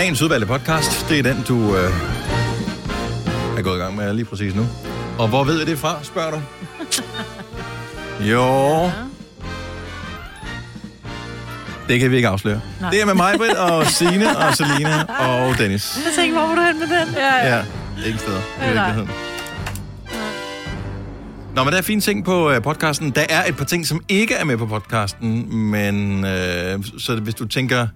Dagens udvalgte podcast, det er den, du øh, er gået i gang med lige præcis nu. Og hvor ved jeg det fra, spørger du? Jo. Det kan vi ikke afsløre. Nej. Det er med mig, Britt, og Signe, og Selina, og Dennis. Jeg tænkte, hvor var du hen med den? Ja, Ja, ikke steder. i virkeligheden. Nå, men der er fine ting på øh, podcasten. Der er et par ting, som ikke er med på podcasten, men øh, så hvis du tænker,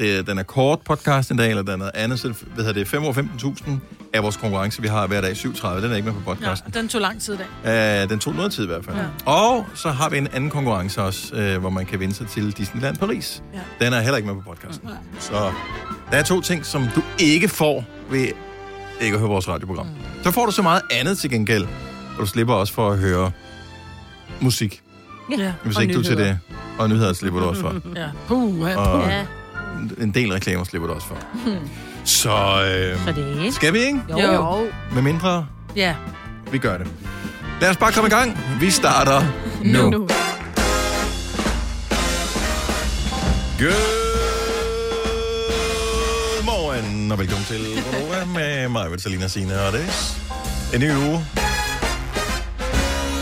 det, den er kort podcast en dag, eller den er noget andet, så hvad hedder det, 5 år 15.000 er vores konkurrence, vi har hver dag 7.30. Den er ikke med på Ja, podcasten. den tog lang tid i dag. Ja. den tog noget tid i hvert fald. Ja. Og så har vi en anden konkurrence også, øh, hvor man kan vinde sig til Disneyland Paris. Ja. Den er heller ikke med på podcasten. Så der er to ting, som du ikke får ved ikke at høre vores radioprogram. Mm. Så får du så meget andet til gengæld, og du slipper også for at høre musik, Ja. hvis ikke du til det. Og nyheder slipper du også for. Ja. Puh, ja. Og Ja, en del reklamer slipper du også for. Så øh, så det skal vi ikke? Jo. Jo. jo. Med mindre ja. vi gør det. Lad os bare komme i gang. Vi starter nu. Nu. Good morgen, og velkommen til Gonova med mig, Vitalina Sina og det. En ny uge.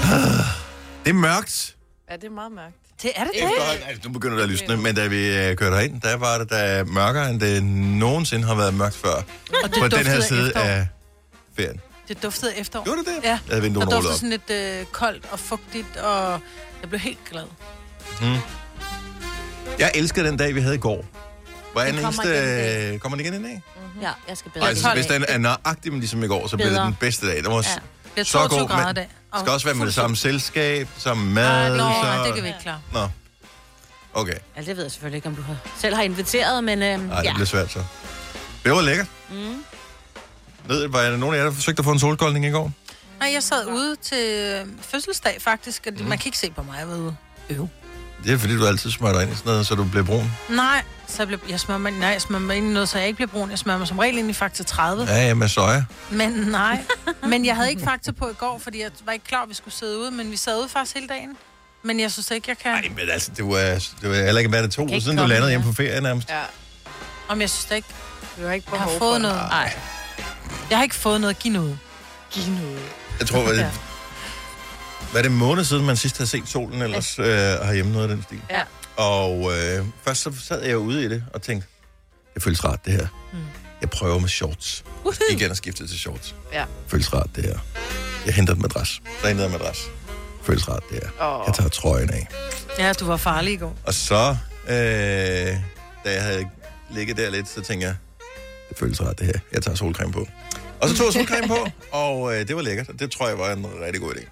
Ah, Det er mørkt. Ja, det er meget mørkt. Det er det det. Efterhånden, altså, nu begynder det at lysne, men da vi øh, kørte herind, der var det der mørkere, end det nogensinde har været mørkt før. Og det På den her duftede side efterår. af ferien. Det duftede efterår. Gjorde det det? Ja. Jeg havde rullet duftede op. sådan lidt øh, koldt og fugtigt, og jeg blev helt glad. Jeg elsker den dag, vi havde i går. Var Den den kommer eneste... igen i øh, Kommer den igen i dag? Ja, jeg skal bedre. Ej, altså, hvis den er nøjagtig med ligesom i går, så bliver det Bedre. den bedste dag. Det var Ja. ja. Det er så 22 god, grader i men dag. Det skal også være med det samme selskab, samme mad. Ej, nå, så... det kan vi ikke klare. Nå. Okay. Ja, det ved jeg selvfølgelig ikke, om du har, selv har inviteret, men øhm, Nej, det ja. bliver svært så. Det var lækkert. Mm. Ved, var der nogen af jer, der forsøgte at få en solkoldning i går? Nej, jeg sad ude til øh, fødselsdag faktisk, og det- Mm. man kan ikke se på mig, jeg var ude. Øv. Det er fordi, du altid smører dig ind i sådan noget, så du bliver brun. Nej, så jeg, blev, jeg smører mig, nej, jeg smører mig ind i noget, så jeg ikke bliver brun. Jeg smører mig som regel ind i Faktor 30. Ja, ja, med soja. Men nej, men jeg havde ikke Faktor på i går, fordi jeg var ikke klar, at vi skulle sidde ude, men vi sad ude faktisk hele dagen. Men jeg synes ikke, jeg kan... Nej, men altså, det var, det var heller ikke været det to uger siden, du landede ja. hjemme på ferie nærmest. Ja, Om jeg synes da ikke, du har ikke jeg har behov fået for noget. Nej. Jeg har ikke fået noget at give noget. Giv noget. Jeg tror, det, hvad er det en måned siden, man sidst har set solen ellers øh, herhjemme noget af den stil? Ja. Og øh, først så sad jeg ude i det og tænkte, det føles rart det her. Mm. Jeg prøver med shorts. Igen at skifte til shorts. Ja. Føles rart det her. Jeg henter et madras. Der er en madras. Føles rart det her. Åh. Jeg tager trøjen af. Ja, du var farlig i går. Og så, øh, da jeg havde ligget der lidt, så tænkte jeg, det føles rart det her. Jeg tager solcreme på. Og så tog jeg solcreme på, og øh, det var lækkert. Det tror jeg var en rigtig god idé,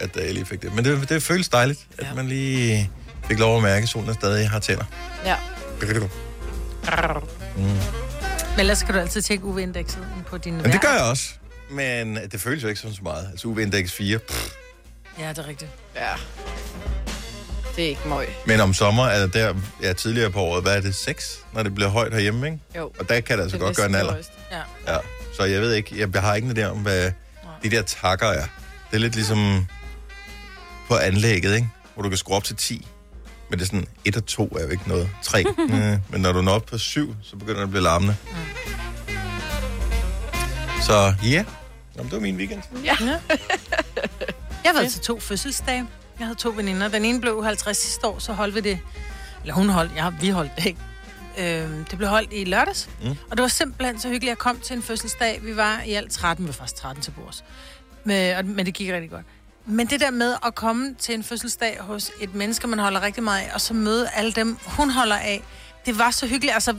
at jeg lige fik det. Men det, det føles dejligt, at Ja. man lige fik lov at mærke, at solen stadig har tænder. Ja. Men ellers skal du altid tjekke UV-indekset på din Men det gør jeg også. Men det føles jo ikke sådan så meget. Altså UV-index 4. Pff. Ja, det er rigtigt. Ja. Det er ikke møg. Men om sommer er det der, ja, tidligere på året, hvad er det, 6, når det bliver højt herhjemme, ikke? Jo. Og der kan det altså Det godt gøre en alder. Ja. Ja, så jeg ved ikke, jeg har ikke en idé om, hvad de der takker er. Det er lidt ligesom på anlægget, ikke? Hvor du kan skrue op til 10. Men det er sådan, 1 og 2 er jo ikke noget. 3. mm, men når du når op på 7, så begynder det at blive larmende. Så ja, yeah. Jamen, det var min weekend. Jeg har været til to fødselsdage. Jeg havde to veninder. Den ene blev 50 sidste år, så holdt vi det. Eller hun holdt, ja, vi holdt det ikke. Øhm, det blev holdt i lørdags. Mm. Mm. Og det var simpelthen så hyggeligt. Jeg kom til en fødselsdag. Vi var i alt 13, vi var faktisk 13 til bords. Men, og, men det gik rigtig godt. Men det der med at komme til en fødselsdag hos et menneske, man holder rigtig meget af, og så møde alle dem, hun holder af, det var så hyggeligt. Altså,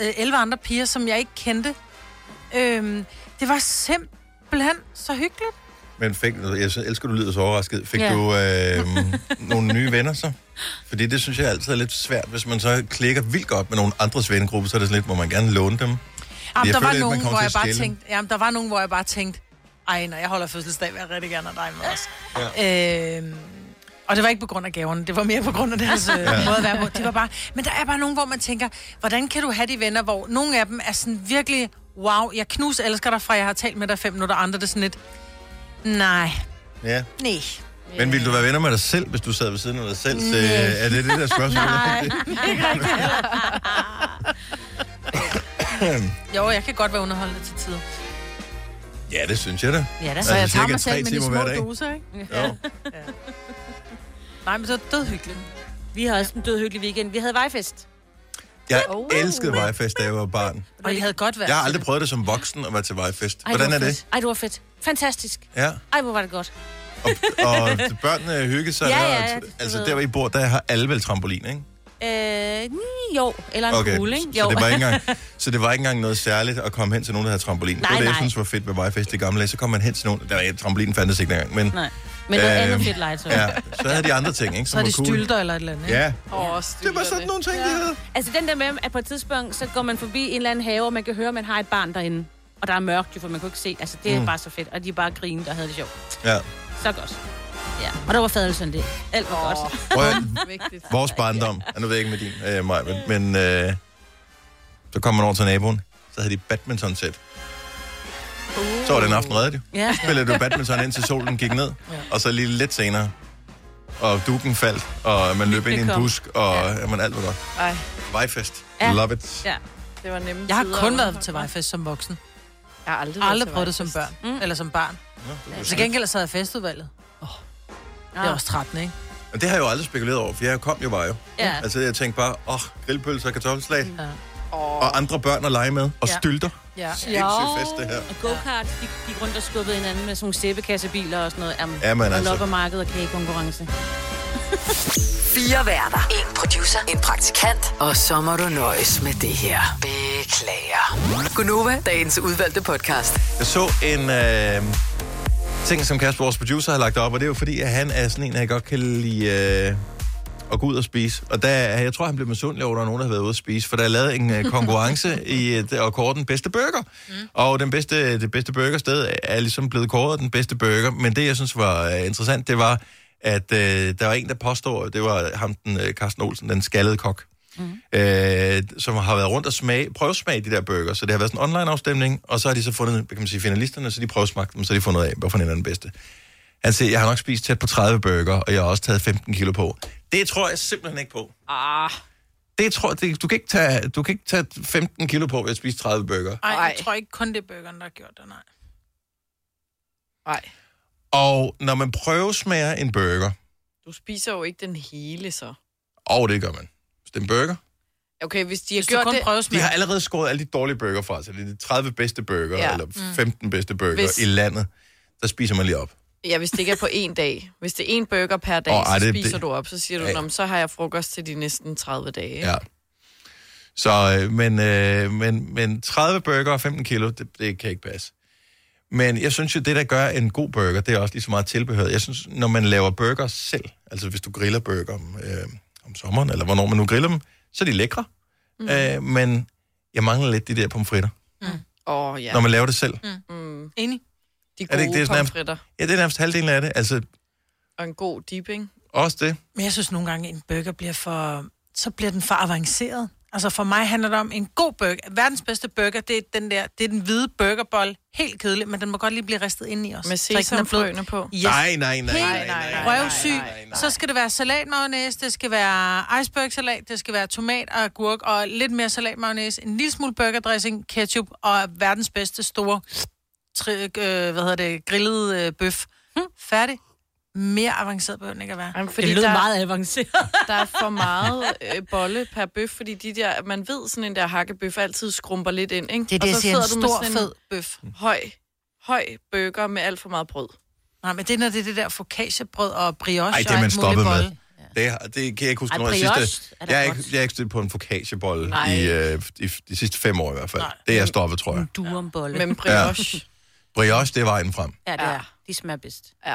øh, 11 andre piger, som jeg ikke kendte. Øhm, det var simpelthen så hyggeligt. Men fik, jeg elsker, du lyder så overrasket. Fik Ja. du øh, nogle nye venner så? Fordi det synes jeg altid er lidt svært, hvis man så klikker vildt godt med nogle andres vennegruppe, så er det sådan lidt, må man gerne låne dem. Jamen, jeg der føler var nogen, hvor jeg bare tænkte, jamen, der var nogen, hvor jeg bare tænkte, ej, når jeg holder fødselsdag, vil jeg rigtig gerne have dig med os. Ja. Øhm, og det var ikke på grund af gaverne, det var mere på grund af deres øh, måde at være på. Det var bare, men der er bare nogen, hvor man tænker, hvordan kan du have de venner, hvor nogle af dem er sådan virkelig, wow, jeg knus elsker dig fra, jeg har talt med dig fem minutter, andre det er sådan lidt, nej, Ja. nej. Men ville du være venner med dig selv, hvis du sad ved siden af dig selv? Så, Nej. er det det der spørgsmål? Nej, Jo, jeg kan godt være underholdende til tider. Ja, det synes jeg da. Ja da. Altså, Så jeg tager mig selv med de små doser, ikke? Jo. Nej, men så er det dødhyggeligt. Vi har også en død hyggelig weekend. Vi havde vejfest. Jeg Oh. elskede vejfest, da jeg var barn. Og I havde godt været Jeg har aldrig det. prøvet det som voksen at være til vejfest. Ej, Hvordan er det? Ej, det var fedt. Fantastisk. Ja. Ej, hvor var det godt. Og, og børnene hygge sig Ja, der. ja, og- du altså, der hvor I bor, der har alle vel trampolin, ikke? Øh, ni, jo. Eller en Okay, kugle, ikke? så Jo. det, var ikke engang, så det var ikke engang noget særligt at komme hen til nogen, der havde trampolin. det var Nej, det, jeg nej. synes var fedt ved vejfest i gamle dage. Så kom man hen til nogen, der var trampolinen fandtes ikke engang, men Nej. Men noget Øhm, andet fedt legetøj. ja, så havde de andre ting, ikke? Så Som er var de cool. stylter eller et eller andet, ikke? Ja, Åh, det var sådan nogle ting, de havde. Altså den der med, at på et tidspunkt, så går man forbi en eller anden have, og man kan høre, at man har et barn derinde. Og der er mørkt, jo, for man kunne ikke se. Altså, det er Mm. mm. bare så fedt. Og de er bare grine, der havde det sjovt. Ja. Så godt. Ja. Og der var fadelsen det. Alt var Åh, godt. Prøv vores barndom, ja, nu ved jeg ikke med din, øh, Maj, men, men øh, så kom man over til naboen, så havde de badminton-sæt. Så var den aften reddet jo. Ja. Spillede du badminton indtil solen gik ned, og så lige lidt senere, og duken faldt, og man løb ind i en busk, og ja. jamen, alt var godt. Ej, Vejfest. Ja. Love it. Ja. det var nemme Jeg har kun været til vejfest som voksen. Jeg har aldrig, aldrig prøvet det som børn. Mm. Eller som barn. Nå, det Til gengæld sad jeg i festudvalget. Det er Ja. også 13, ikke? Men det har jeg jo aldrig spekuleret over, for jeg kom jo bare jo. Ja. Altså, jeg tænkte bare, åh, oh, grillpølser og kartoffelsalat, Ja. Og andre børn at lege med, og Ja. stylter. Ja. Sindssygt fest, det her. Og go-kart, de gik rundt og skubbede hinanden med sådan nogle sæbekassebiler og sådan noget. Jamen, Jamen, og altså. loppermarked og kagekonkurrence. Fire værter. En producer. En praktikant. Og så må du nøjes med det her. Beklager. Gunova, dagens udvalgte podcast. Jeg så en øh, ting, som Kasper, vores producer, har lagt op, og det er jo fordi, at han er sådan en, jeg godt kan lide øh, at gå ud og spise. Og der, jeg tror, han blev misundelig over, at der er nogen, der har været ude at spise, for der er lavet en øh, konkurrence i øh, og kåret den bedste burger. Mm. Og den bedste, det bedste burgersted er ligesom blevet kåret den bedste burger. Men det, jeg synes var øh, interessant, det var, at øh, der var en, der påstår, det var ham, den, øh, Carsten Olsen, den skaldede kok, mm. Øh, som har været rundt og smage, prøvesmage de der burger. Så det har været sådan en online-afstemning, og så har de så fundet, hvad kan man sige, finalisterne, så de prøvesmagte dem, så har de fundet ud af, hvorfor en er den bedste. Han siger, jeg har nok spist tæt på 30 burger, og jeg har også taget 15 kilo på. Det tror jeg simpelthen ikke på. ah, Det tror det, du, kan ikke tage, du kan ikke tage 15 kilo på ved at spise 30 burger. Ej, jeg tror ikke kun det er burgeren, der har gjort det, nej. nej. Og når man prøvesmager en burger, Du spiser jo ikke den hele, så. og det gør man. Det er en burger, Okay, hvis de har Hvis du gjort kun det... prøver de har allerede skåret alle de dårlige burger fra, så det er de 30 bedste burger, ja. Eller 15 bedste burger Hvis- i landet. Der spiser man lige op. Ja, hvis det ikke er på en dag. Hvis det er en burger per dag, oh, ej, så det- spiser det- du op. Så siger du, Ja. ja. så har jeg frokost til de næsten 30 dage. ikke? Ja. Så, øh, men, øh, men, men 30 burger og 15 kilo, det, det kan ikke passe. Men jeg synes jo, det der gør en god burger, det er også lige så meget tilbehør. Jeg synes, når man laver burger selv, altså hvis du griller burger om, øh, om sommeren, eller hvornår man nu griller dem, så er de lækre. Mm. Øh, men jeg mangler lidt de der pomfritter, Åh, oh, ja. når man laver det selv. Mm, Enig? de Er det gode ikke det, sådan er- pomfritter. Ja, det er nærmest halvdelen af det. Altså, Og en god dipping. også det. Men jeg synes nogle gange, en burger bliver for... Så bliver den for avanceret. Altså for mig handler det om en god burger. Verdens bedste burger, det er den der, det er den hvide burgerbold. Helt kedelig, men den må godt lige blive ristet ind i os. Med sesamfrøene på. Yes. Nej, nej, nej, Helt nej, nej, nej. røvsyg. Så skal det være salatmayonnaise, det skal være icebergsalat, det skal være tomat og agurk, og lidt mere salatmayonnaise, en lille smule burgerdressing, ketchup og verdens bedste store tri, øh, hvad hedder det, grillet øh, bøf. Hm. Færdig. Mere avanceret behøver den ikke at være. Jamen, Fordi det lød der, meget avanceret. der er for meget øh, bolle per bøf, fordi de der, man ved, sådan en der hakkebøf altid skrumper lidt ind, ikke? Det er det, og jeg så siger, en sidder du med stor, sådan en fed bøf. høj, høj burger med alt for meget brød. Nej, men det er, når det er det der focaccia-brød og brioche Ej, det er man stoppet med. bolle. Det, det kan jeg ikke huske, Ej, når jeg brioche sidste... er Jeg er, ikke, jeg er ikke stødt på en focaccia-bolle i, øh, i de sidste fem år i hvert fald. Nej. Det er jeg stoppet, tror jeg. Du om bolle. Men brioche, Brioche, det er vejen frem. Ja, det Ja. er. De smager bedst. ja.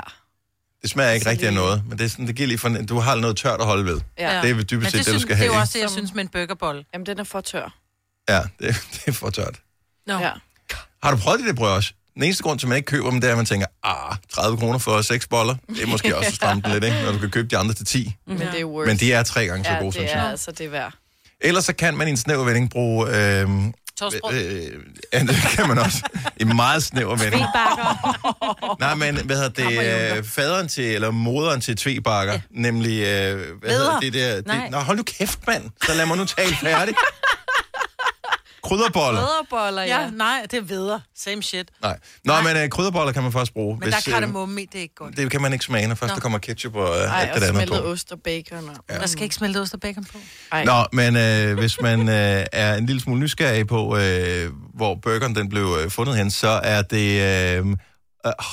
Det smager ikke Så rigtig af noget, men det, er sådan, det giver lige for, du har noget tørt at holde ved. ja. Det er dybest set det, det, du skal det er have. jo ikke? også det, jeg synes med en burgerbolle. Jamen, den er for tør. Ja, det, det er for tørt. No. Ja. Har du prøvet det der brioche? Den eneste grund til, at man ikke køber dem, det er, at man tænker, ah, 30 kroner for seks boller. Det er måske også at stramme den lidt, ikke? Når du kan købe de andre til 10. Men det er worth. Men de er tre gange så ja, gode, det synes er jeg. altså det er værd. Ellers så kan man i en snæver vending bruge... Øh, Toastbrød. øh, ja, det kan man også. I meget snæver. Bakker. Nej, men hvad hedder det? Øh, faderen til, eller moderen til tvebakker, ja. nemlig, øh, hvad hedder det der? Nej. Det, nå, hold nu kæft, mand. Så lad mig nu tale færdig. Krydderboller. Rødderboller, ja. Ja, nej, det er videre. Same shit. Nej. Nå, men uh, krydderboller kan man faktisk bruge. Men der er øh, kardemomme i, det er ikke godt. det kan man ikke smage, når først Nå. der kommer ketchup og uh, Ej, alt og det andet smeltet på. ost og bacon. Og... Der skal ikke smelte ost og bacon på. Ej. Nå, men øh, hvis man øh, er en lille smule nysgerrig på, øh, hvor burgeren den blev øh, fundet hen, så er det øh, uh,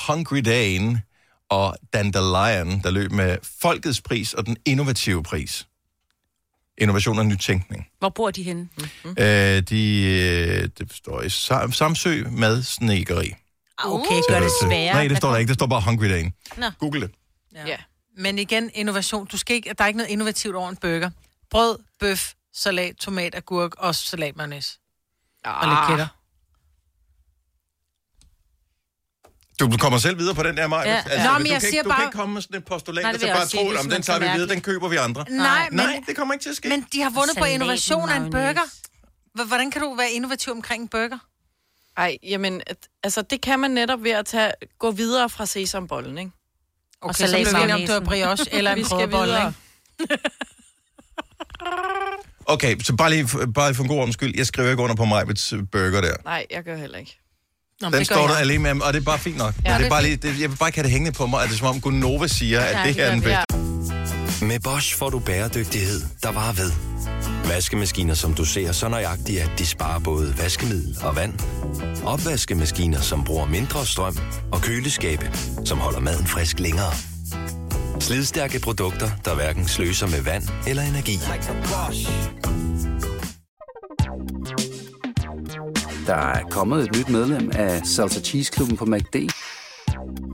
Hungry Dane og Dandelion, der løb med folkets pris og den innovative pris. Innovation og nytænkning. Hvor bor de henne? Mm. Øh, de, øh, det står i Sam- Samsø med snekeri. Okay, gør det sværere. Nej, det står der ikke. Det står bare Hungry Dane. Nå. Google det. Ja. Ja. Men igen, innovation. Du skal ikke, der er ikke noget innovativt over en burger. Brød, bøf, salat, tomat, agurk og salatmayonnaise. Og lidt kætter. Du kommer selv videre på den der, Maja. Ja. Altså, Nå, du men jeg kan, siger ikke- du bare- kan ikke komme med sådan et postulat, Nej, og det så bare sige. tro, Det om den tager vi videre, den køber vi andre. Nej, men, Nej, det kommer ikke til at ske. men de har vundet på innovation af en burger. Hvordan kan du være innovativ omkring en burger? Ej, jamen, altså det kan man netop ved at tage, gå videre fra sesambollen, ikke? Okay, salat så bliver vi om, var brioche eller en videre. ikke? Okay, så bare lige, bare lige for en god ordens skyld. Jeg skriver ikke under på Majbets burger der. Nej, jeg gør heller ikke. Nå, men Den står der jeg. alene med, og det er bare fint nok. Ja, det det er bare lige, det, jeg vil bare ikke have det hængende på mig, at det er som om Gunova siger, at Ja, det her er den bedste. Ja. Med Bosch får du bæredygtighed, der varer ved. Vaskemaskiner, som du ser så nøjagtigt, at de sparer både vaskemiddel og vand. Opvaskemaskiner, som bruger mindre strøm. Og køleskabe, som holder maden frisk længere. Slidstærke produkter, der hverken sløser med vand eller energi. Der er kommet et nyt medlem af Salsa Cheese Klubben på MACD.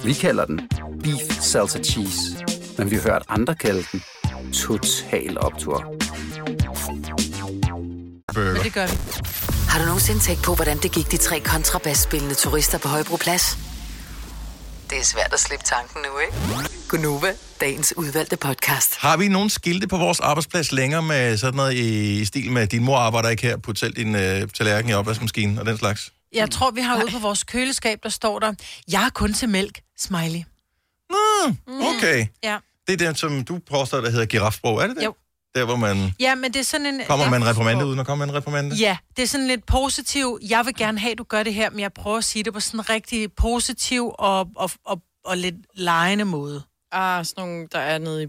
Vi kalder den Beef Salsa Cheese, men vi har hørt andre kalde den Total Optor. Men det gør vi. Har du nogensinde tænkt på, hvordan det gik de tre kontrabasspillende turister på Højbroplads? Det er svært at slippe tanken nu, ikke? Gunova, dagens udvalgte podcast. Har vi nogle skilte på vores arbejdsplads længere med sådan noget i stil med, din mor arbejder ikke her, put selv din øh, tallerken i opvaskemaskinen og den slags? Jeg tror, vi har ude på vores køleskab, der står der, jeg er kun til mælk, smiley. Okay. Ja. Det er det, som du påstår, der hedder girafsprog, er det det? Jo. Der, hvor man Ja, men det er sådan en... kommer ja. med en reprimande uden at komme med en reprimande? Ja, det er sådan lidt positiv. Jeg vil gerne have, at du gør det her, men jeg prøver at sige det på sådan en rigtig positiv og, og, og, og lidt lejende måde. Ah, sådan nogle, der er nede i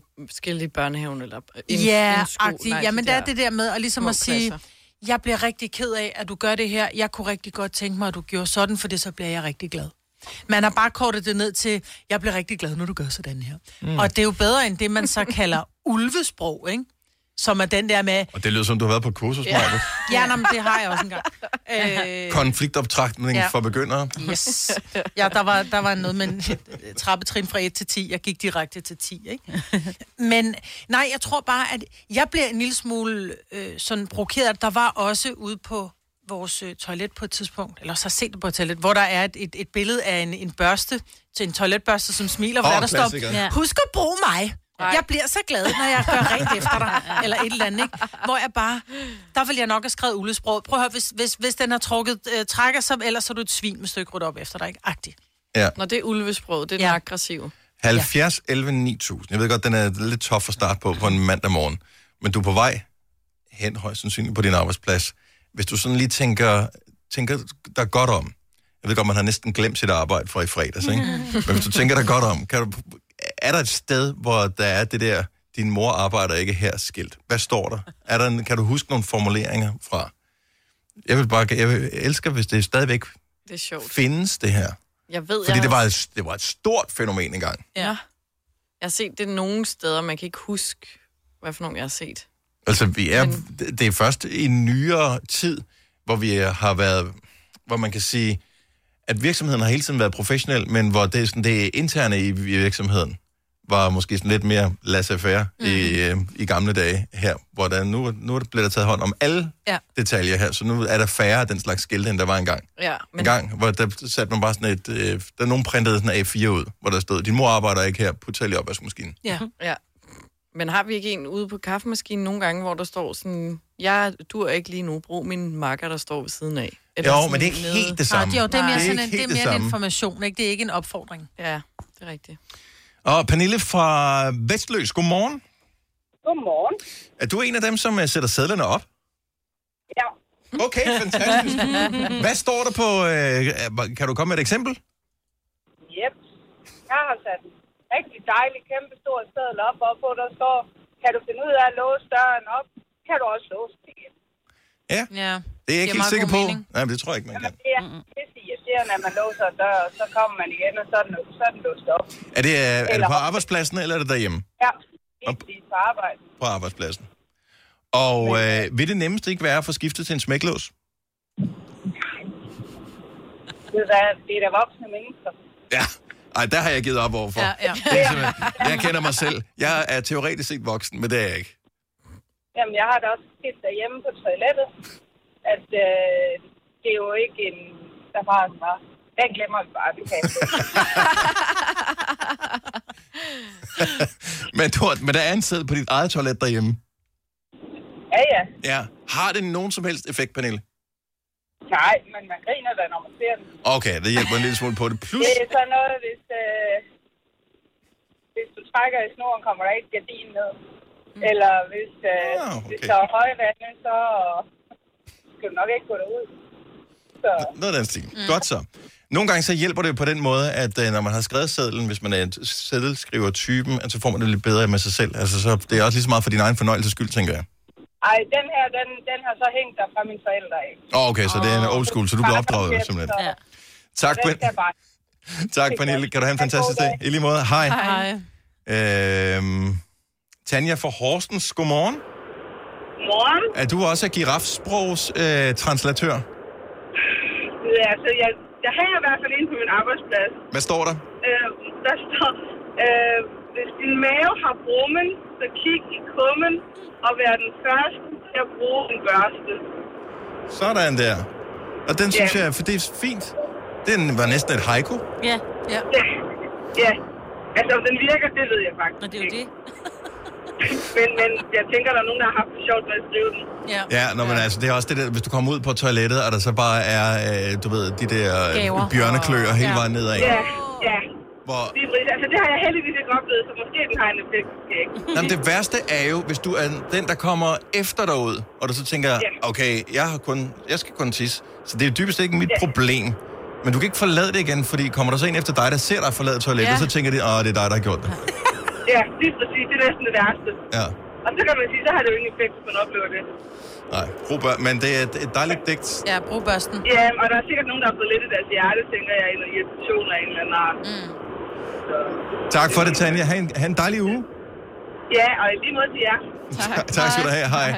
i børnehaven, eller en, Ja, en sko. agtigt. Nej, Jamen, de det er det der med at ligesom at sige, jeg bliver rigtig ked af, at du gør det her. Jeg kunne rigtig godt tænke mig, at du gjorde sådan, for det så bliver jeg rigtig glad. Man har bare kortet det ned til, jeg bliver rigtig glad, når du gør sådan her. Mm. Og det er jo bedre end det, man så kalder ulvesprog, ikke? Som er den der med, Og det lyder som, du har været på kursus, ja. Maja. ja, nå, men det har jeg også engang. Øh, Konfliktoptrækning Ja. for begyndere. Yes. Ja, der var, der var noget med en trappetrin fra 1 til 10. Jeg gik direkte til 10, ikke? Men nej, jeg tror bare, at jeg bliver en lille smule øh, sådan provokeret. Der var også ude på vores øh, toilet på et tidspunkt, eller også har set det på et toilet, hvor der er et, et, et billede af en, en børste, til en toiletbørste, som smiler, hvor Åh, der, der står, husk at bruge mig. Nej. Jeg bliver så glad, når jeg gør rent efter dig, eller et eller andet, ikke? Hvor jeg bare, der vil jeg nok have skrevet uldesprog. Prøv at høre, hvis, hvis, hvis den har trukket øh, trækker, så ellers så er du et svin med stykke rødt op efter dig, ikke? Agtigt. Ja. Når det er ulvesprog, det er Ja. den aggressive. 70, 11, 9000. Jeg ved godt, den er lidt tof at starte på på en mandag morgen. Men du er på vej hen højst sandsynligt på din arbejdsplads. Hvis du sådan lige tænker, tænker dig godt om. Jeg ved godt, man har næsten glemt sit arbejde fra i fredags, ikke? Men hvis du tænker dig godt om, kan du, er der et sted, hvor der er det der, din mor arbejder ikke her skilt? Hvad står der? Er der en, kan du huske nogle formuleringer fra? Jeg vil bare, jeg vil elske, hvis det stadigvæk Det er sjovt. findes, det her. Jeg ved, Fordi jeg det var, et, det var et stort fænomen engang. Ja. Jeg har set det nogle steder, man kan ikke huske, hvad for nogle jeg har set. Altså, vi er, Men- det er først i nyere tid, hvor vi har været, hvor man kan sige, at virksomheden har hele tiden været professionel, men hvor det, sådan, det interne i virksomheden var måske sådan lidt mere laissez-faire mm. i, øh, i gamle dage her, hvor der nu, nu er det blevet der taget hånd om alle Ja. detaljer her, så nu er der færre af den slags skilte, end der var engang. Ja, En men gang, hvor der satte man bare sådan et, øh, der nogen printede sådan en A4 ud, hvor der stod, din mor arbejder ikke her, put selv i opvaskemaskinen. Ja. Ja. Men har vi ikke en ude på kaffemaskinen nogle gange, hvor der står sådan, jeg dur ikke lige nu, brug min makker, der står ved siden af. Eller Jo, men det er ikke nede- helt det Nej, samme. det, er jo, det er Nej. mere, Det er sådan en, det er helt det mere en samme. information, ikke? Det er ikke en opfordring. Ja, det er rigtigt. Og Pernille fra Vestløs, godmorgen. Godmorgen. Er du en af dem, som øh, sætter sædlerne op? Ja. Okay, fantastisk. Hvad står der på... Øh, kan du komme med et eksempel? Yep. Jeg har sat en rigtig dejlig, kæmpe stor sædel op, og på der står, kan du finde ud af at låse døren op, kan du også låse den igen. Ja, Ja. Det er jeg ikke helt sikker på. mening. Nej, men det tror jeg ikke, man kan. Det er pisse irriterende, at man låser en dør, og så kommer man igen, og så er den, så er den låst op. Er det, øh, er det på arbejdspladsen, eller er det derhjemme? Ja, lige præcis på arbejde. På arbejdspladsen. Og øh, vil det nemmeste ikke være at få skiftet til en smæklås? Det er, da- det er da voksne mennesker. Ja. Ej, der har jeg givet op overfor. Ja, ja. Det er Jeg kender mig selv. Jeg er teoretisk set voksen, men det er jeg ikke. Jamen, jeg har da også set derhjemme på toilettet, at øh, det er jo ikke en... Der bare var... Den glemmer vi bare, vi kan. Men, du, men der er en sæd på dit eget toilet derhjemme. Ja, ja. Ja. Har det nogen som helst effekt, Pernille? Nej, men man griner da, når man ser den. Okay, det hjælper en lille smule på det. Plus, Det er sådan noget, hvis, øh, hvis du trækker i snoren, kommer der ikke gardin ned. Eller hvis, øh, Ah, okay. hvis der er højvande, så skal du nok ikke gå derud. Så noget af den stil. Mm. Godt så. Nogle gange så hjælper det på den måde, at øh, når man har skrevet sedlen, hvis man er en seddelskriver typen, at så får man det lidt bedre med sig selv. Altså, så det er også lige så meget for din egen fornøjelses skyld, tænker jeg. ej, den her, den, den har så hængt der fra mine forældre af. Oh, okay, så det er en old school, så du bliver opdraget simpelthen. Ja. Tak, Pen- tak Pernille. Kan du have en fantastisk dag? I lige måde. Hej. Hej. Øhm, Tanja fra Horsens, godmorgen. Morgen. Er du også girafsprogs øh, translatør? Ja, altså, jeg, jeg hænger i hvert fald inde på min arbejdsplads. Hvad står der? Øh, der står, øh, hvis din mave har brummen, så kig i kummen og vær den første til at bruge en børste. Sådan der. Og den synes Ja. jeg, for det er fint. Den var næsten et haiku. Ja, Ja. Ja, ja. Altså, om den virker, det ved jeg faktisk og det er jo det. Men, men jeg tænker, der er nogen, der har haft det sjovt med at skrive den. Ja. Ja, når man, altså, det er også det der, hvis du kommer ud på toilettet, og der så bare er, øh, du ved, de der Gaver. øh, bjørnekløer hele Ja. vejen nedad. Ja, ja. Hvor, Lige præcis. Altså, det har jeg heldigvis ikke oplevet, så måske den har en effekt. Jamen, det værste er jo, hvis du er den, der kommer efter dig ud, og du så tænker, Ja. okay, jeg, har kun, jeg skal kun tisse. Så det er dybest ikke mit Ja. problem. Men du kan ikke forlade det igen, fordi kommer der så en efter dig, der ser dig forlade toilettet, Ja. så tænker de, åh, det er dig, der har gjort det. Ja, lige præcis. Det er næsten det værste. Ja. Og så kan man sige, så har det jo ingen effekt, hvis man oplever det. Nej, brug bør, men det er et, et dejligt digt. Ja, brug børsten. Ja, og der er sikkert nogen, der har fået lidt i deres hjerte, tænker jeg, eller irritation af en eller anden art. Mm. Tak for det, Tanja. Ha' en, ha en dejlig uge. Ja, og i lige måde til jer. tak skal du have. Hej.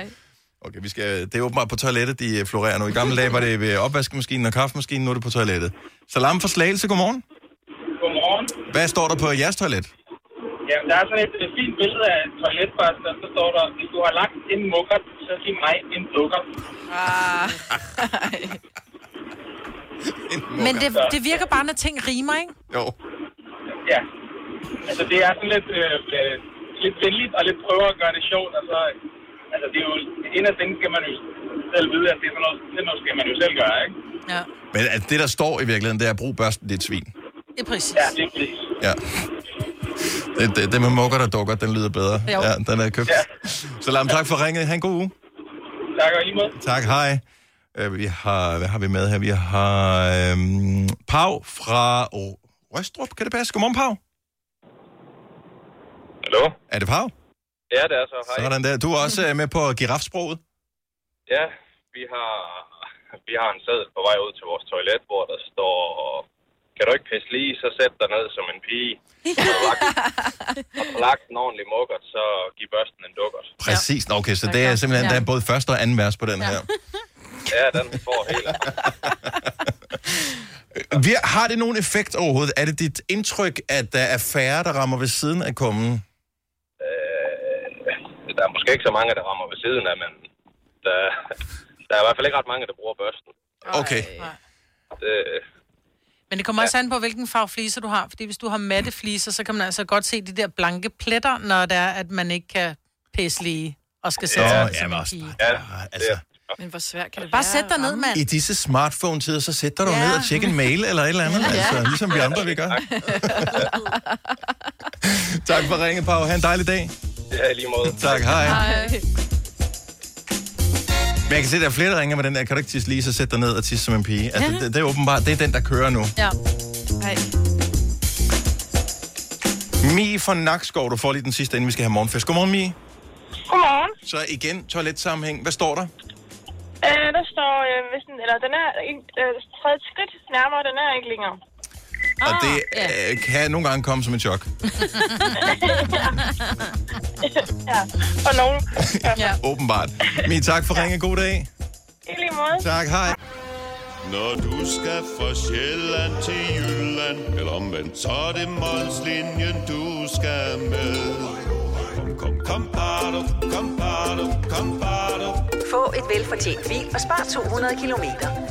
Okay, vi skal, det er åbenbart på toilettet, de øh, florerer nu. I gamle dage var det ved opvaskemaskinen og kaffemaskinen, nu er det på toilettet. Salam for Slagelse, godmorgen. Godmorgen. Hvad står der på jeres toilet? Jamen, der er sådan et, et fint billede af et toiletbørste, og så står der, hvis du har lagt en mukkert, så giv mig en dukker. Ah. Men det, det virker bare, når ting rimer, ikke? Jo. Ja. Altså, det er sådan lidt, øh, øh, lidt venligt og lidt prøver at gøre det sjovt, og så... Altså, det er jo... En af tingene skal man jo selv vide, at det er sådan noget, det er noget skal man jo selv gøre, ikke? Ja. Men at det, der står i virkeligheden, det er, brug børsten, det er et svin. Det er præcis. Ja, det er præcis. Ja. Det, det, det med mukker, der dukker, den lyder bedre. Jo. Ja, den er købt. Ja. Salam, tak for ringet. Ha' en god uge. Tak og i lige måde. Tak, hej. Øh, Vi har, hvad har vi med her? Vi har øhm, Pau fra oh, Røstrup, kan det passe? Godmorgen, Pau. Hallo? Er det Pau? Ja, det er så. Hej. Sådan der. Du er også øh, med på girafsproget. Ja, vi har, vi har en sædel på vej ud til vores toilet, hvor der står, kan du ikke pisse lige, så sæt dig ned som en pige. Du lagt, har du lagt en ordentlig mukkert, så giv børsten en dukkert. Præcis. Nå, Okay, så det er simpelthen, der er både første og anden vers på den her. Ja, den får hele. Vi, har det nogen effekt overhovedet? Er det dit indtryk, at der er færre, der rammer ved siden af kummen? Øh, der er måske ikke så mange, der rammer ved siden af, men der, der er i hvert fald ikke ret mange, der bruger børsten. Okay. Det, Men det kommer også an på, hvilken farve fliser du har. Fordi hvis du har matte fliser, så kan man altså godt se de der blanke pletter, når det er, at man ikke kan pisse lige og skal sætte Ja, sig ja, men også ja, Altså, Men hvor svært kan det Bare være sæt dig at ned, mand. I disse smartphone-tider, så sæt dig Ja. ned og tjek en mail eller et eller andet. Altså, ligesom vi andre, vi gør. tak for ringet, Pau. Ha' en dejlig dag. det er i lige måde. Tak, hej. Ej. Men jeg kan se, at der er flere, der ringer med den der, kan du ikke tisse lige, så sæt dig ned og tisse som en pige. Altså, Ja. det, det, er åbenbart, det er den, der kører nu. Ja. Hej. Mi fra Nakskov, du får lige den sidste, inden vi skal have morgenfest. Godmorgen, Mi. Godmorgen. Så igen, toiletsammenhæng. Hvad står der? Øh, der står, øh, hvis den, eller den er ikke, øh, tredje skridt nærmere, den er ikke længere. Og det øh, kan nogle gange komme som et chok. ja, for nogen. Ja. Åbenbart. Mi, tak for ringen. God dag. I lige måde. Tak, hej. Når du skal fra Sjælland til Jylland Eller omvendt, så er det Molslinjen, du skal med Kom, kom, kom, bado, kom, bado, kom, bado. Få et velfortjent bil og spar 200 kilometer.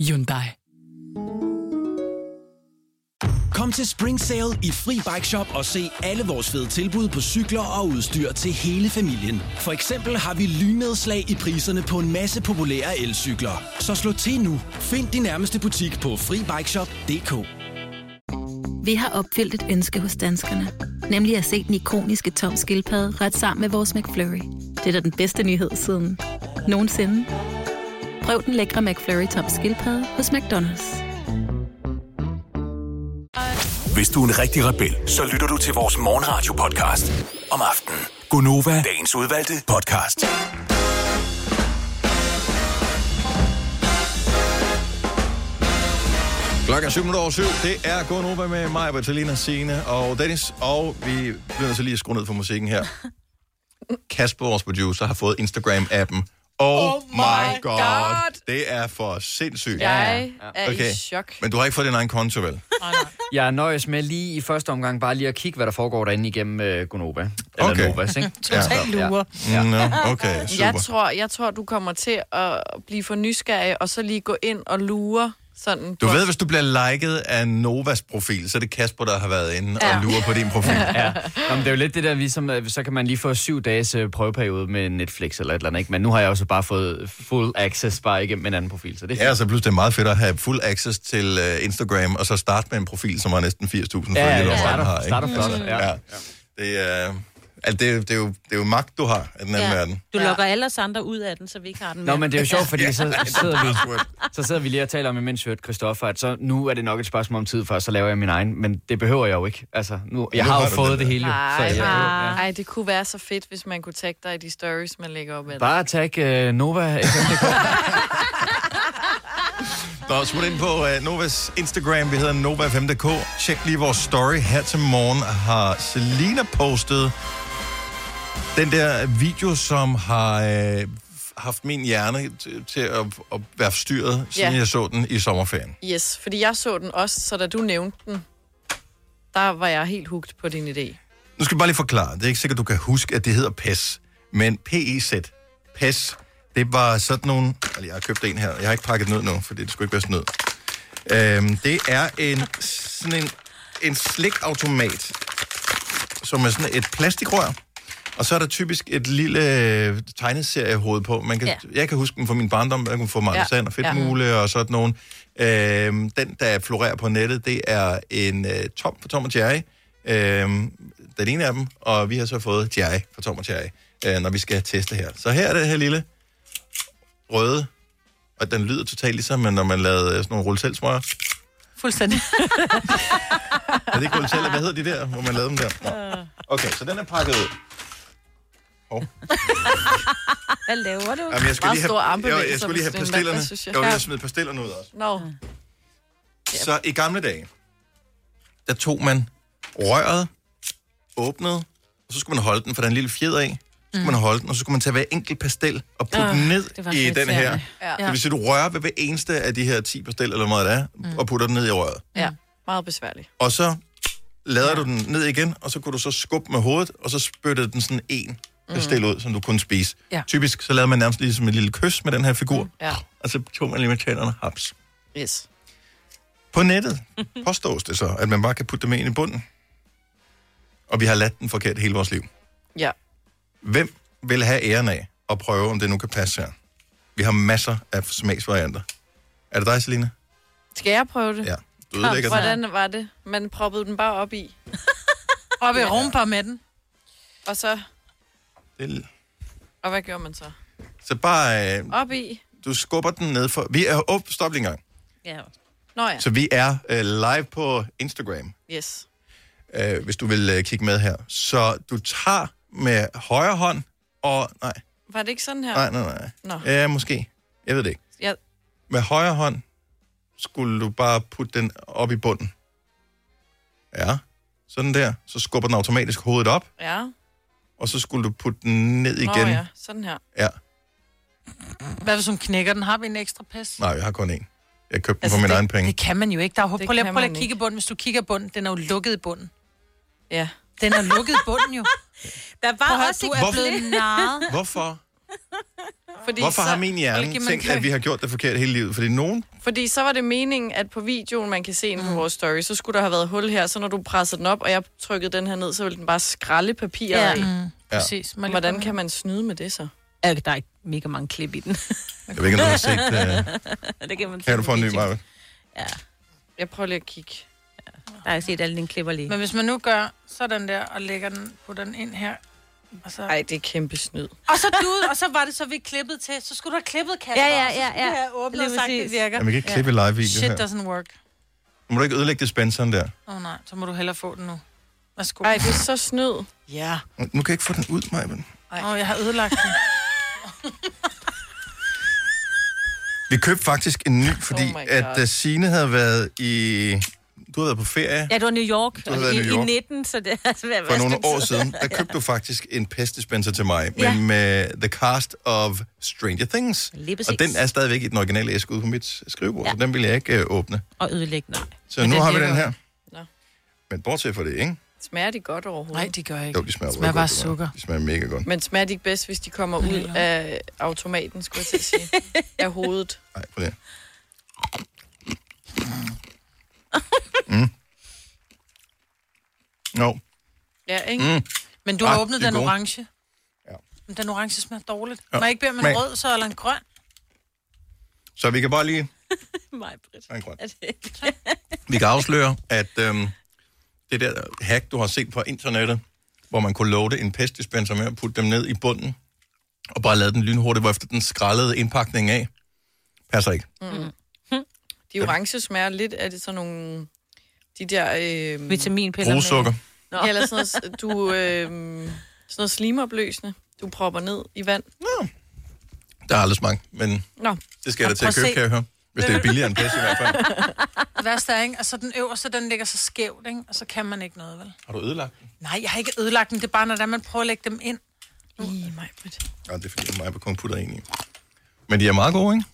Hyundai. Kom til Spring Sale i Fri Bike Shop og se alle vores fede tilbud på cykler og udstyr til hele familien. For eksempel har vi lynedslag i priserne på en masse populære elcykler. Så slå til nu. Find din nærmeste butik på FriBikeShop.dk Vi har opfyldt et ønske hos danskerne. Nemlig at se den ikoniske tom skildpadde ret sammen med vores McFlurry. Det er da den bedste nyhed siden nogensinde. Prøv den lækre McFlurry tom skildpadde hos McDonald's. Hvis du er en rigtig rebel, så lytter du til vores morgenradio-podcast om aftenen. Gunova, dagens udvalgte podcast. Klokken er 7 minutter over 7. Det er Gå Nova med mig, Bertalina, Signe og Dennis. Og vi bliver så lige at skrue ned for musikken her. Kasper, vores producer, har fået Instagram-appen. Oh, oh my god. god. Det er for sindssygt. Jeg er i chok. Men du har ikke fået din egen konto, vel? Jeg nøjes med lige i første omgang bare lige at kigge, hvad der foregår derinde igennem uh, Gonova. Eller Okay. Novas, ikke? Total lurer. Ja. Nå, okay, super. Jeg tror, jeg tror, du kommer til at blive for nysgerrig, og så lige gå ind og lure sådan Du på... ved, hvis du bliver liket af Novas profil, så er det Kasper, der har været inde Ja. og lurer på din profil. ja. Nå, men det er jo lidt det der, ligesom, så kan man lige få syv dages øh, prøveperiode med Netflix eller et eller andet, ikke? Men nu har jeg også bare fået full access bare igennem en anden profil, så det er Ja, så pludselig er det meget fedt at have fuld access til uh, Instagram, og så starte med en profil, som har næsten 80.000 følgere, Ja, ja, Starter- har. ikke? starter flot, Altså, ja. ja. Det er, altså, det, er, det, er jo, det er jo magt, du har af den anden Ja. verden. Du lukker alle os andre ud af den, så vi ikke har den Nå, mere. men det er jo sjovt, fordi så Ja, sidder, vi, så sidder vi lige og taler om, imens hørte Christoffer, at så nu er det nok et spørgsmål om tid, før så laver jeg min egen. Men det behøver jeg jo ikke. Altså, nu, jeg Nu har har jo fået det der. hele. jo. Så Nej, jeg, nej. ja. Ej, det kunne være så fedt, hvis man kunne tagge dig i de stories, man lægger op det. Bare tag uh, Nova FMDK. Nå, smut ind på uh, Novas Instagram. Vi hedder Nova5.dk. Tjek lige vores story. Her til morgen har Selina postet den der video, som har øh, haft min hjerne til at, at være forstyrret, siden Ja. jeg så den i sommerferien. Yes, fordi jeg så den også, så da du nævnte den, der var jeg helt hugt på din idé. Nu skal jeg bare lige forklare. Det er ikke sikkert, du kan huske, at det hedder PES. Men PEZ, PES, det var sådan nogle... Jeg har købt en her. Jeg har ikke pakket den ud nu, for det skulle ikke være sådan noget. Øhm, det er en, sådan en, en slikautomat, som er sådan et plastikrør. Og så er der typisk et lille øh, tegneseriehoved på. Man kan, Ja. ja. Jeg kan huske den fra min barndom. Jeg kunne få Martin Ja. ja. Sand og Ja. Fedtmule og sådan nogen. Øhm, den, der florerer på nettet, det er en øh, Tom for Tom og Jerry. Øhm, den ene af dem, og vi har så fået Jerry for Tom og Jerry, øh, når vi skal teste her. Så her er det her lille røde, og den lyder totalt ligesom, når man lavede øh, sådan nogle rulleselsmøger. Fuldstændig. Er det ikke rullesel, hvad hedder de der, hvor man lavede dem der? Nå. Okay, så den er pakket ud. Hvad laver du? Jamen, jeg skulle lige have, jeg, jeg skulle lige have pastillerne. jeg. Vil Ja. lige smide pastillerne ud også. Nå. Så i gamle dage, der tog man røret, åbnede, og så skulle man holde den, for der er en lille fjeder af. Så skulle Mm. man holde den, og så skulle man tage hver enkelt pastil og putte Ah, den ned i den her. Ja. Det vil sige, du rører ved hver eneste af de her 10 pastiller, eller hvad det er, Mm. og putter den ned i røret. Ja, meget besværligt. Og så lader du den ned igen, og så kunne du så skubbe med hovedet, og så spyttede den sådan en mm. stil ud, som du kunne spise. Ja. Typisk så lavede man nærmest ligesom et lille kys med den her figur, Ja. og så tog man lige med tænderne haps. Yes. På nettet påstås det så, at man bare kan putte dem ind i bunden. Og vi har ladt den forkert hele vores liv. Ja. Hvem vil have æren af at prøve, om det nu kan passe her? Vi har masser af smagsvarianter. Er det dig, Selina? Skal jeg prøve det? Ja. Du ødelægger den. Hvordan var det? Man proppede den bare op i. Op i rumpa med den. Og så... Det, Og hvad gjorde man så? så bare, øh, Op i? du skubber den ned for... Vi er... Op, stop lige en gang. Ja. Nå ja. Så vi er øh, live på Instagram, Yes. øh, hvis du vil øh, kigge med her. Så du tager med højre hånd, og... Nej, Var det ikke sådan her? nej, nej, nej. Nå. Ja, måske. Jeg ved det ikke. Ja. Med højre hånd skulle du bare putte den op i bunden. Ja, sådan der. Så skubber den automatisk hovedet op, Ja. Og så skulle du putte den ned igen. Nå ja, sådan her. ja. Hvad hvis hun knækker den? Har vi en ekstra pas? Nej, jeg har kun én. Jeg købte den Altså, for min det, egen penge. Det kan man jo ikke. Der er, Det prøv prøv lige man at kigge i bunden. Hvis du kigger i bunden, den er jo lukket i bunden. Ja. Den er lukket i bunden jo. Der Prøv var høre, også du er blevet narret. Hvorfor? Fordi Hvorfor så, har min hjerne man tænkt, kan- at vi har gjort det forkert hele livet? Fordi nogen... Fordi så var det meningen, at på videoen, man kan se den på vores story, så skulle der have været hul her, så når du presser den op, og jeg trykkede den her ned, så ville den bare skralde papiret Ja. af. Mm, Ja. præcis. Man Hvordan kan man snyde med det så? Ja, der er ikke mega mange klip i den. Jeg ved ikke, om du har set... Uh... det kan man Kan du få en ny, Maja? Ja. Jeg prøver lige at kigge. Der har jeg set alle dine klipper lige. Men hvis man nu gør sådan der, og lægger den, putter den ind her, og så... Ej, det er kæmpe snyd. Og så du, og så var det så, vi klippede til. Så skulle du have klippet Kasper. Ja, ja, og så ja, skulle ja. vi have åbnet og Lige sagt, det virker. Jamen, vi kan ikke klippe live video Shit her. doesn't work. Nu må du ikke ødelægge dispenseren der. Åh oh, nej, så må du hellere få den nu. Værsgo. Ej, det er så snyd. Ja. Nu kan jeg ikke få den ud, Maja. Åh, oh, jeg har ødelagt den. Vi købte faktisk en ny, fordi Oh at uh, Signe havde været i... Du havde været på ferie Ja, det var New York, Du har været i i, New York. i 19, så det er altså for nogle år siden. Der købte du faktisk en pestdispenser til mig, Ja. men med The Cast of Stranger Things. Og den er stadigvæk i den originale æske ude på mit skrivebord, ja. så den vil jeg ikke uh, åbne. Og ødelægge, nej. Så Men nu den har vi den her. Nå. Men bortset fra det, ikke? Smager de godt overhovedet? Nej, de gør ikke. Jo, de smager, Smager røvgodt, bare sukker. De smager mega godt. Men smager de ikke bedst, hvis de kommer ud af automaten, skulle jeg til at sige? af hovedet. Nej, prøv det. Mm. No. Ja, ikke? Mm. Men du har Ah, åbnet de den gode. orange. Ja. Men den orange smager dårligt. Ja. Ja. Må jeg ikke bede om en Men- rød, så eller en grøn? Så vi kan bare lige... Mig, Britt. En grøn. Er det ikke? Vi kan afsløre, at øhm, det der hack, du har set på internettet, hvor man kunne loade en pestdispenser med at putte dem ned i bunden, og bare lade den lynhurtigt, hvorefter den skrællede indpakningen af, passer ikke. Mm. De orange smager lidt af det sådan nogle... De der... Øh, Vitaminpiller. Brusukker. Ja, eller sådan noget, du, øh, sådan noget slimopløsende, du propper ned i vand. Der har aldrig smagt, men Nå. det skal jeg da til at købe, se. kan jeg høre. Hvis det er billigere end pest i hvert fald. Det værste er, ikke? Altså den øverste, den ligger så skævt, ikke? Og så kan man ikke noget, vel? Har du ødelagt den? Nej, jeg har ikke ødelagt den. Det er bare, når der man prøver at lægge dem ind. I mig. Ja, det er fordi, mig kun putter en i. Men de er meget gode, ikke?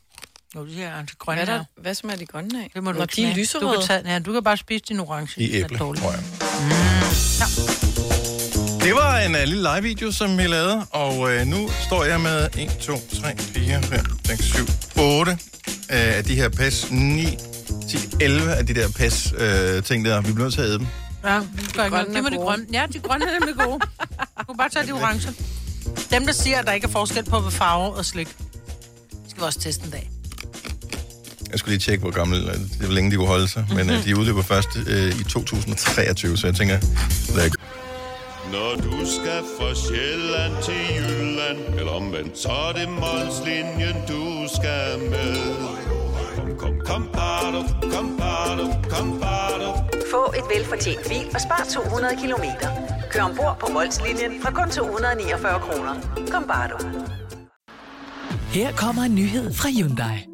Jo, de er de grønne Hvad, er der, hvad smager de grønne af? Det må du Når ikke de er lyserøde. Du kan, tage, ja, du kan bare spise din orange. I Det er æble, tror jeg. Det var en uh, lille live-video, som vi lavede, og uh, nu står jeg med 1, 2, 3, 4, 5, 6, 7, 8 uh, af de her pas, 9, 10, 11 af de der pas uh, ting der. Vi bliver nødt til at æde dem. Ja, det noget. grønne Det må er de grønne. Ja, de grønne er nemlig gode. Du kan bare tage de orange. Dem, der siger, at der ikke er forskel på farve og slik, skal vi også teste en dag. Jeg skulle lige tjekke, hvor gammel, det hvor længe de kunne holde sig, men uh, de udløber først uh, i 2023, så jeg tænker, lad Når du skal fra Sjælland til Jylland Eller omvendt, så er det Molslinjen, du skal med Kom, kom, kom, bado, kom, bado, kom, bado. Få et velfortjent bil og spar 200 kilometer. Kør ombord på Molslinjen fra kun 249 kroner. Kom bare du. Her kommer en nyhed fra Hyundai.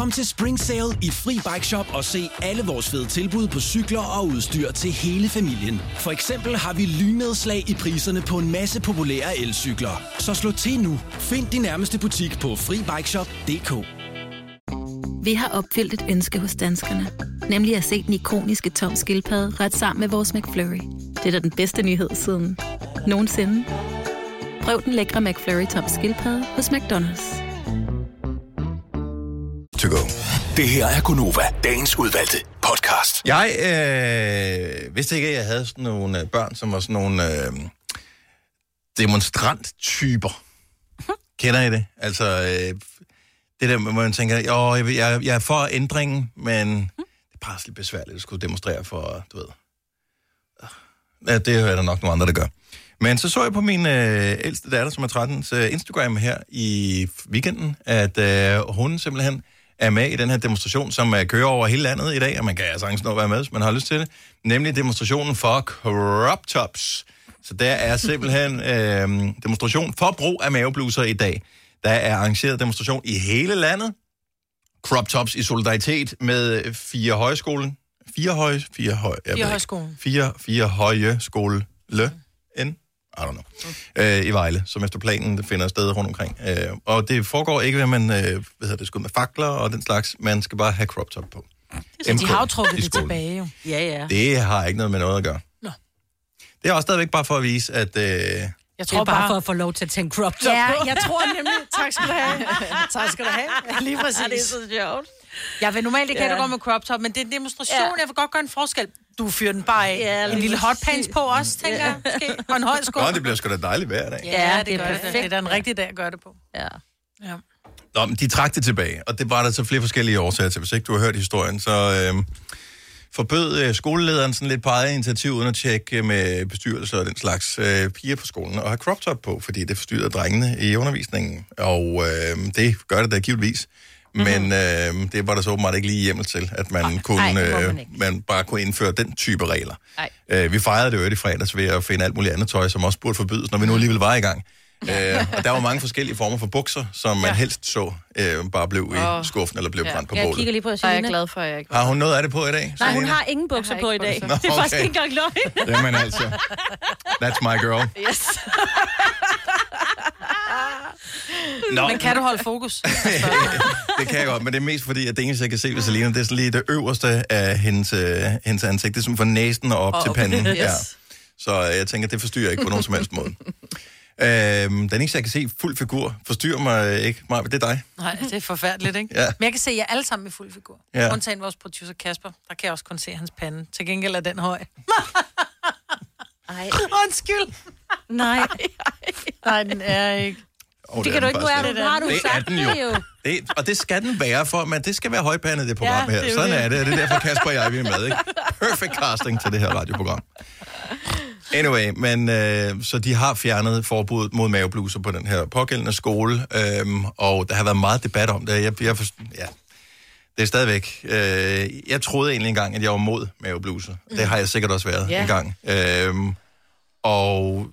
Kom til Spring Sale i Fri Bike Shop og se alle vores fede tilbud på cykler og udstyr til hele familien. For eksempel har vi lynedslag i priserne på en masse populære elcykler. Så slå til nu. Find din nærmeste butik på FriBikeShop.dk. Vi har opfyldt et ønske hos danskerne. Nemlig at se den ikoniske tom skildpadde ret sammen med vores McFlurry. Det er da den bedste nyhed siden nogensinde. Prøv den lækre McFlurry tom skildpadde hos McDonald's. To go. Det her er Gunova, dagens udvalgte podcast. Jeg øh, vidste ikke, at jeg havde sådan nogle øh, børn, som var sådan nogle øh, demonstranttyper. Kender I det? Altså, øh, det der, hvor man tænker, jo, jeg, jeg, jeg er for ændringen, men det er bare lidt besværligt at skulle demonstrere for, du ved. Ja, det er der nok nogle andre, der gør. Men så så jeg på min øh, ældste datter, som er 13, øh, Instagram her i weekenden, at øh, hun simpelthen er med i den her demonstration, som øh, kører over hele landet i dag, og man kan sagtens nå at være med, hvis man har lyst til det, nemlig demonstrationen for crop tops. Så der er simpelthen øh, demonstration for brug af mavebluser i dag. Der er arrangeret demonstration i hele landet. Crop tops i solidaritet med fire højskolen. Fire høje? Fire høje? jeg Fire højskolen. Fire, fire høje skole. Le. N. I don't know. Øh, I Vejle, som efter planen det finder sted rundt omkring. Øh, og det foregår ikke ved, at man øh, hvad hedder det, skud med fakler og den slags. Man skal bare have crop top på. Så de MK har jo trukket det tilbage, jo. Ja, ja. Det har ikke noget med noget at gøre. Nå. Det er også stadigvæk bare for at vise, at... Øh, Jeg tror bare for at få lov til at tænke crop top Ja, på. jeg tror nemlig. Tak skal du have. tak skal du have. Lige præcis. Ja, det er så sjovt. Jeg vil normalt ikke Ja. have, at du går med crop top, men det er en demonstration. Ja. Jeg vil godt gøre en forskel. Du fyrer den bare af. Ja, en lille hotpants på også, tænker Ja. jeg. Måske. Og en høj sko. Nå, det bliver sgu da dejligt hver dag. Ja, det, det er gør det. perfekt. Det er da en rigtig dag at gøre det på. Ja. Ja. Nå, men de trak det tilbage, og det var der så flere forskellige årsager til. Hvis ikke du har hørt historien, så øh, forbød øh, skolelederen sådan lidt på eget initiativ, uden at tjekke med bestyrelser og den slags øh, piger på skolen, og have crop top på, fordi det forstyrrede drengene i undervisningen. Og øh, det gør det da givetvis. Men øh, det var der så åbenbart ikke lige hjemmel til, at man, kunne, ej, det må øh, man ikke. man bare kunne indføre den type regler. Ej. Øh, vi fejrede det jo i fredags ved at finde alt muligt andet tøj, som også burde forbydes, når vi nu alligevel var i gang. Øh, og der var mange forskellige former for bukser, som man Ja. helst så øh, bare blev i Åh. skuffen eller blev Ja. brændt på Jeg bålet. kigger lige på er jeg Selina. glad for, at jeg ikke Har hun noget af det på i dag? Nej, hun har ingen bukser Jeg har på i dag. bukser. Det er faktisk okay. ikke engang løgn. Jamen altså. That's my girl. Yes. Nå, Men kan du holde fokus? det kan jeg godt, men det er mest fordi, at det eneste, jeg kan se ved Selina, det er sådan lige det øverste af hendes, øh, hendes ansigt. Det er som fra næsen og op Og til panden. Yes. Ja. Så øh, jeg tænker, det forstyrrer ikke på nogen som helst måde. Øhm, den eneste, jeg kan se fuld figur, forstyrrer mig ikke. Maja, det er dig. Nej, det er forfærdeligt, ikke? Ja. Men jeg kan se, at jeg er alle sammen i fuld figur. Ja. Ja. Undtagen vores producer Kasper. Der kan jeg også kun se hans pande. Til gengæld er den høj. Ej. Undskyld. Nej, Nej, den er ikke. Oh, det kan du ikke. Er du, nu har du Det er sagt den det jo. Det, og det skal den være for, men det skal være højpandet, det program Ja, her. det er Sådan det. er det, og det er derfor Kasper og jeg vi er med. Ikke? Perfect casting til det her radioprogram. Anyway, men øh, så de har fjernet forbuddet mod mavebluser på den her pågældende skole, øhm, og der har været meget debat om det. Jeg, jeg forst- ja, det er stadigvæk... Øh, jeg troede egentlig engang, at jeg var mod mavebluser. Det har jeg sikkert også været Ja. engang. Øhm, og...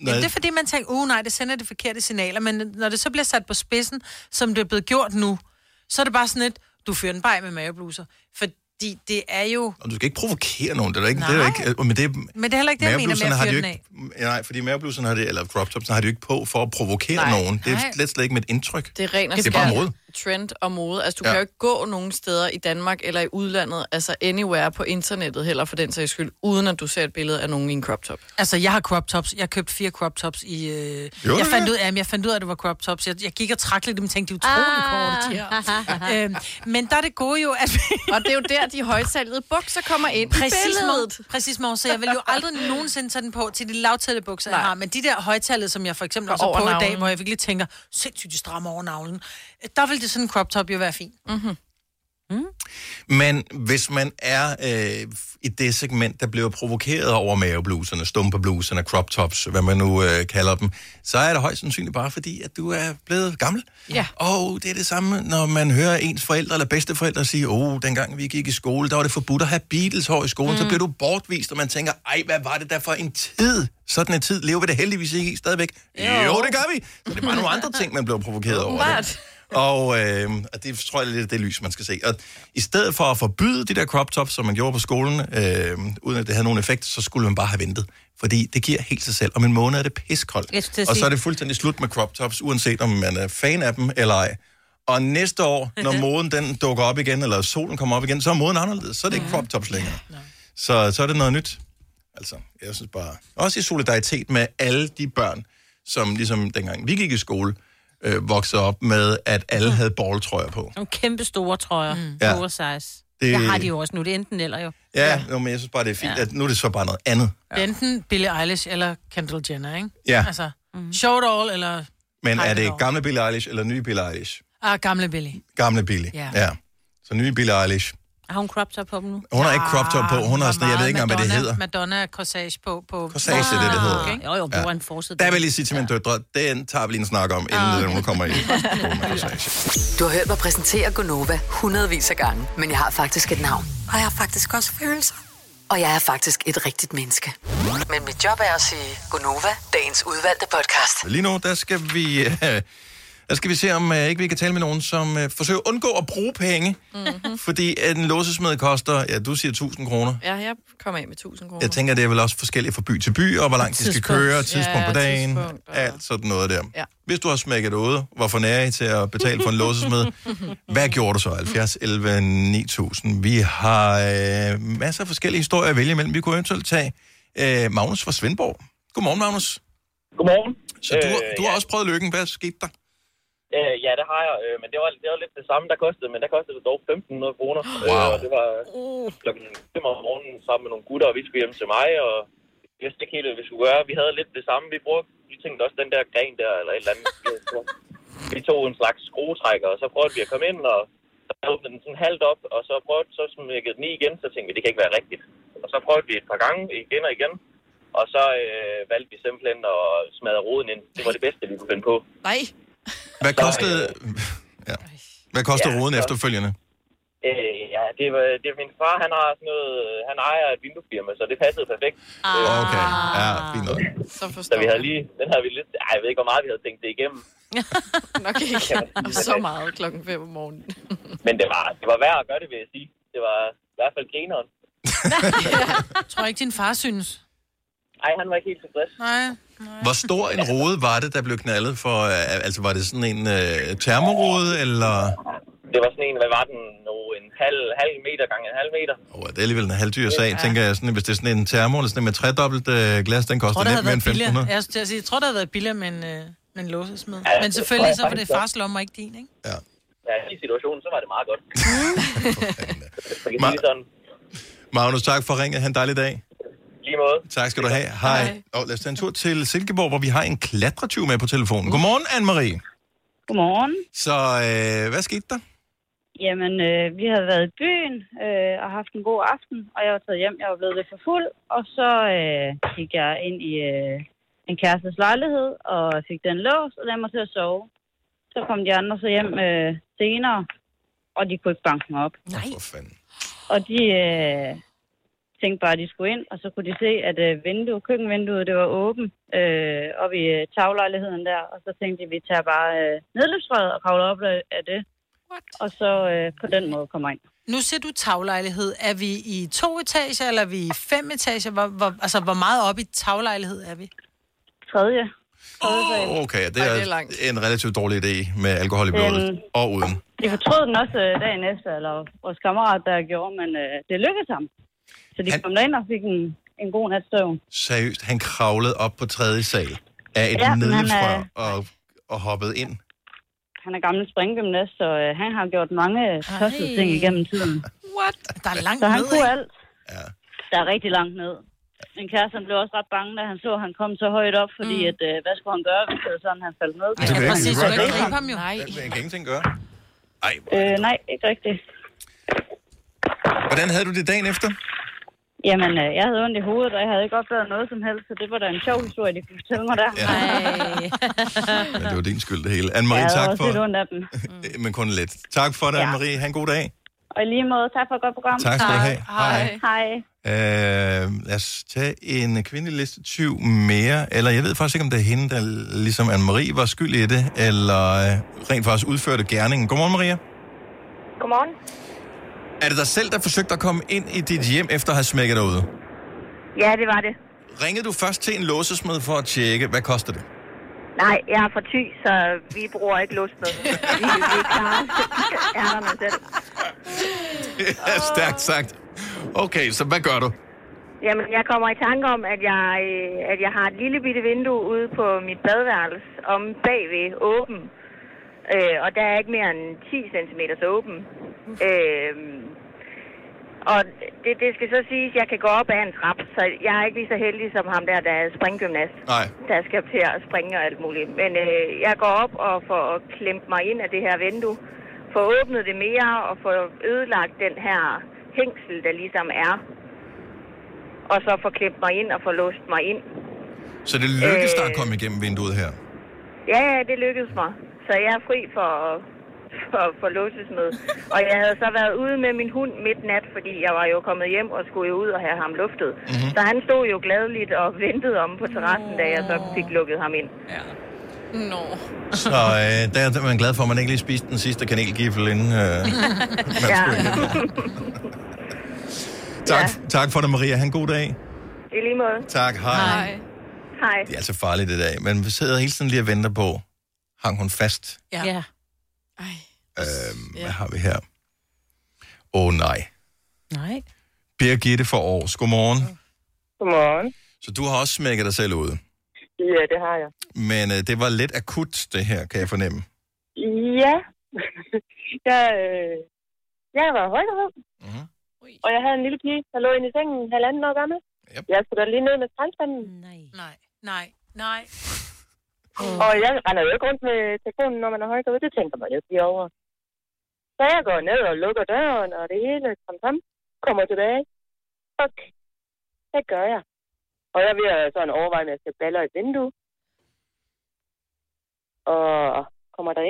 Når, Jamen, det er fordi, man tænker, uh nej, det sender de forkerte signaler, men når det så bliver sat på spidsen, som det er blevet gjort nu, så er det bare sådan et, du fyrer den bare med mavebluser. Fordi det er jo... og du skal ikke provokere nogen, det er ikke... Det er Nej. ikke men det, Men det er heller ikke det, jeg mener med at har fyre de den af. ikke, ja, nej, fordi mavebluserne har det, eller crop topsene har de jo ikke på for at provokere Nej, nogen. Det er nej. slet, slet ikke med et indtryk. Det er ren og Det er bare mode. Trend og mode. Altså, du Ja. kan jo ikke gå nogen steder i Danmark eller i udlandet, altså anywhere på internettet heller for den sags skyld, uden at du ser et billede af nogen i en crop top. Altså, jeg har crop tops. Jeg købte fire crop tops i... Øh... Jo, jeg, det fandt ud af, jeg fandt ud af, at det var crop tops. Jeg, jeg gik og trak lidt, og tænkte, de er utrolig Ah. korte, de her. øhm, men der er det gode jo, at... Og det er jo der, de højtalede bukser kommer ind Præcis, billedet. Præcis, mor. Så jeg vil jo aldrig nogensinde tage den på til de lavtælle bukser, jeg Nej. har. Men de der højtallede, som jeg for eksempel også er over på i dag, hvor jeg virkelig tænker, sindssygt, de strammer over navlen. Der vil det sådan en crop top jo være fint. Men hvis man er øh, i det segment, der bliver provokeret over mavebluserne, stumpebluserne, crop tops, hvad man nu øh, kalder dem, så er det højst sandsynligt bare fordi, at du er blevet gammel. Ja. Og det er det samme, når man hører ens forældre eller bedsteforældre sige, åh, oh, dengang vi gik i skole, der var det forbudt at have Beatles hår i skolen, mm. så bliver du bortvist, og man tænker, ej, hvad var det der for en tid? Sådan en tid lever vi det heldigvis ikke i stadigvæk. Jo, jo det gør vi. Så det er bare nogle andre ting, man bliver provokeret over. Og, øh, det tror jeg er lidt det lys, man skal se. Og i stedet for at forbyde de der crop tops, som man gjorde på skolen, øh, uden at det havde nogen effekt, så skulle man bare have ventet. Fordi det giver helt sig selv. Om en måned er det piskoldt. Og så er det fuldstændig slut med crop tops, uanset om man er fan af dem eller ej. Og næste år, når moden den dukker op igen, eller solen kommer op igen, så er moden anderledes. Så er det ikke crop tops længere. Så, så er det noget nyt. Altså, jeg synes bare... Også i solidaritet med alle de børn, som ligesom dengang vi gik i skole, øh, voksede op med, at alle havde balltrøjer på. Nogle kæmpe store trøjer. Mm. Ja. Oversize. Det- Det... Jeg har de jo også nu. Det er enten eller jo. Ja, jo, men jeg synes bare, det er fint, ja. at nu er det så bare noget andet. Ja. Enten Billie Eilish eller Kendall Jenner, ikke? Ja. Altså, mm. show it all, eller Men er det all. gamle Billie Eilish eller nye Billie Eilish? Ah, gamle Billie. Gamle Billie, Ja. ja. Så nye Billie Eilish. Har hun crop top på dem nu? Hun har ikke crop top på, hun har sådan, jeg ved ikke engang, hvad det hedder. Madonna corsage på. på Corsage er det, det hedder. Okay. Jo, jo, Ja. en forside. Der vil jeg lige sige til mine døtre, den tager vi lige en snak om, inden Ah, okay. hun kommer i. Du har hørt mig præsentere Gonova hundredvis af gange, men jeg har faktisk et navn. Og jeg har faktisk også følelser. Og jeg er faktisk et rigtigt menneske. Men mit job er at sige Gonova, dagens udvalgte podcast. Lige nu, der skal vi, øh, der skal vi se, om øh, ikke vi kan tale med nogen, som øh, forsøger at undgå at bruge penge. Mm-hmm. Fordi en låsesmed koster, ja, du siger 1000 kroner. Ja, jeg kommer af med 1000 kroner. Jeg tænker, det er vel også forskelligt fra by til by, og hvor langt de skal Tidspunkt. køre, tidspunkt Ja, på dagen, tidspunkt, og- alt sådan noget der. Ja. Hvis du har smækket ude, hvorfor nær I til at betale for en låsesmed? Hvad gjorde du så? 70, 11, 9000. Vi har øh, masser af forskellige historier at vælge imellem. Vi kunne eventuelt tage øh, Magnus fra Svendborg. Godmorgen, Magnus. Godmorgen. Så du, Øh, du har også prøvet lykken. Hvad skete der? Øh, ja, det har jeg, øh, men det var, det var lidt det samme, der kostede, men der kostede det dog 1.500 kroner. Wow. Øh, og det var klokken 5 om morgenen sammen med nogle gutter, og vi skulle hjem til mig, og jeg vidste ikke helt, hvad vi skulle gøre. Vi havde lidt det samme, vi brugte. Vi tænkte også den der gren der, eller et eller andet. vi tog en slags skruetrækker, og så prøvede vi at komme ind, og så åbnede den sådan halvt op, og så prøvede så smækkede den i igen, så tænkte vi, det kan ikke være rigtigt. Og så prøvede vi et par gange, igen og igen, og så øh, valgte vi simpelthen at smadre roden ind. Det var det bedste, vi kunne finde på. Nej. Hvad kostede, ja. Hvad kostede Ja, roden så- efterfølgende? Øh, ja, det var, det var min far, han har sådan noget, han ejer et vinduesfirma, så det passede perfekt. Ah. Okay, ja, fint nok. Så Så vi havde lige, den havde vi lidt, ej, jeg ved ikke, hvor meget vi havde tænkt det igennem. Nok ikke så meget klokken 5 om morgenen. Men det var, det var værd at gøre det, vil jeg sige. Det var i hvert fald grineren. Tror ikke, din far synes? Ej, han var ikke helt tilfreds. Nej. Hvor stor en rode var det, der blev knaldet for? øh, Altså, var det sådan en øh, termorode, eller... Det var sådan en, hvad var den nu, en halv, halv meter gange en halv meter. Oh, det er alligevel en halvdyr sag, ja. tænker jeg. Sådan, hvis det er sådan en termo, eller sådan en med tredobbelt øh, glas, den Jeg koster havde mere end været billigere. 1500. Jeg, sige, jeg tror, det havde været billigere med en, øh, med en låsesmed. Ja, Men selvfølgelig, så jeg var det fars lomme og ikke din, ikke? Ja, i situationen, så var det meget godt. Jeg Ma- Magnus, tak for ringet. Ha' en dejlig dag. Måde. Tak skal du have. Hej. Og lad os tage en tur til Silkeborg, hvor vi har en klatretyv med på telefonen. Godmorgen, Anne-Marie. Godmorgen. Så øh, hvad skete der? Jamen, øh, vi havde været i byen øh, og haft en god aften, og jeg var taget hjem. Jeg var blevet lidt for fuld, og så øh, gik jeg ind i øh, en kærestes lejlighed og fik den låst og lagde mig til at sove. Så kom de andre så hjem øh, senere, og de kunne ikke banke mig op. Nej. For fanden. Og de øh, tænkte bare, at de skulle ind, og så kunne de se, at øh, vinduet, køkkenvinduet, det var åbent øh, oppe i øh, taglejligheden der. Og så tænkte de, at vi tager bare øh, nedløbsrøret og kravler op af- af det. What? Og så øh, på den måde kommer ind. Nu ser du taglejlighed. Er vi i to etager, eller er vi i fem etager? Hvor, hvor, altså, hvor meget op i taglejlighed er vi? Tredje. Oh, okay, det Ej, er, det er langt. en relativt dårlig idé med alkohol i blodet. Øhm. Og uden. De fortrød den også øh, dagen efter, eller vores kammerat, der gjorde, men øh, det lykkedes ham. Så de Han- kom derind og fik en, en god nat søvn. Seriøst, han kravlede op på tredje sal af et Ja, ja, nedløbsrør er- og, og hoppede ind. Han er gammel springgymnast, så øh, han har gjort mange tossede ting igennem tiden. What? Der er langt Så han ned, kunne alt. Ja. Der er rigtig langt ned. Min kæreste han blev også ret bange, da han så, at han kom så højt op, fordi mm. at, øh, hvad skulle han gøre, hvis det var sådan, han faldt ned? Det kan jeg Præcis, ikke du kan ikke gribe ham jo. Nej. Jeg kan ingenting gøre. Ej, Øh, nej, ikke rigtigt. hvordan havde du det dagen efter? Jamen, øh, jeg havde ondt i hovedet, og jeg havde ikke opdaget noget som helst, så det var da en sjov historie, de kunne fortælle mig der. Ja. Men det var din skyld, det hele. jeg Anne-Marie, havde tak også for... lidt ondt af dem. Men kun lidt. Tak for det, Ja. Anne-Marie. Ha' en god dag. Og i lige måde, tak for et godt program. Tak skal du have. Hej. Hej. Øh, lad os tage en kvindelig liste 20 mere, eller jeg ved faktisk ikke, om det er hende, der ligesom Anne-Marie var skyld i det, eller øh, rent faktisk udførte gerningen. Godmorgen, Maria. Godmorgen. Er det dig selv, der forsøgte at komme ind i dit hjem, efter at have smækket dig ude? Ja, det var det. Ringede du først til en låsesmed for at tjekke, hvad koster det? Nej, jeg er fra Thy, så vi bruger ikke låsmed. vi, vi klarer ærterne selv. Det er stærkt sagt. Okay, så hvad gør du? Jamen, jeg kommer i tanke om, at jeg, øh, at jeg har et lille bitte vindue ude på mit badeværelse om bagved åben. Øh, og der er ikke mere end 10 cm åben. Øh, og det, det skal så siges, at jeg kan gå op ad en trap, så jeg er ikke lige så heldig som ham der, der er springgymnast. Nej. Der skal til at springe og alt muligt. Men øh, jeg går op og får klemt mig ind af det her vindue, får åbnet det mere og får ødelagt den her hængsel, der ligesom er. Og så får klemt mig ind og får låst mig ind. Så det lykkedes dig Øh. at komme igennem vinduet her? Ja, ja, det lykkedes mig. Så jeg er fri for, for, for låsesmed. Og jeg havde så været ude med min hund midt nat, fordi jeg var jo kommet hjem og skulle jo ud og have ham luftet. Mm-hmm. Så han stod jo gladeligt og ventede om på terrassen, da jeg så fik lukket ham ind. Ja. Nå. Så øh, der er man glad for, at man ikke lige spiste den sidste kanelgifle inden øh, man Ja. skulle igennem. Tak, tak for det, Maria. Ha' en god dag. I lige måde. Tak, hej. Hej. Det er altså farligt i dag, men vi sidder hele tiden lige og venter på, hang hun fast? Ja. ja. Øhm, Hvad har vi her? Åh oh, nej. Nej. Birgitte for Aarhus, godmorgen. Godmorgen. Så du har også smækket dig selv ud. Ja, det har jeg. Men øh, det var lidt akut, det her, kan jeg fornemme. Ja. jeg, øh, jeg var højgravid. Mhm. Og jeg havde en lille pige, der lå inde i sengen halvanden år gammel. Yep. Jeg skulle da lige ned med skraldspanden. Nej. Nej. Nej. Nej. Mm. Og jeg render jo ikke rundt med telefonen, når man er højgravid. Det tænker man jo ikke over. Så jeg går ned og lukker døren, og det hele kom tam, kommer tilbage. Fuck. Det gør jeg. Og jeg vil sådan overveje, om jeg skal baller et vindue. Og kommer der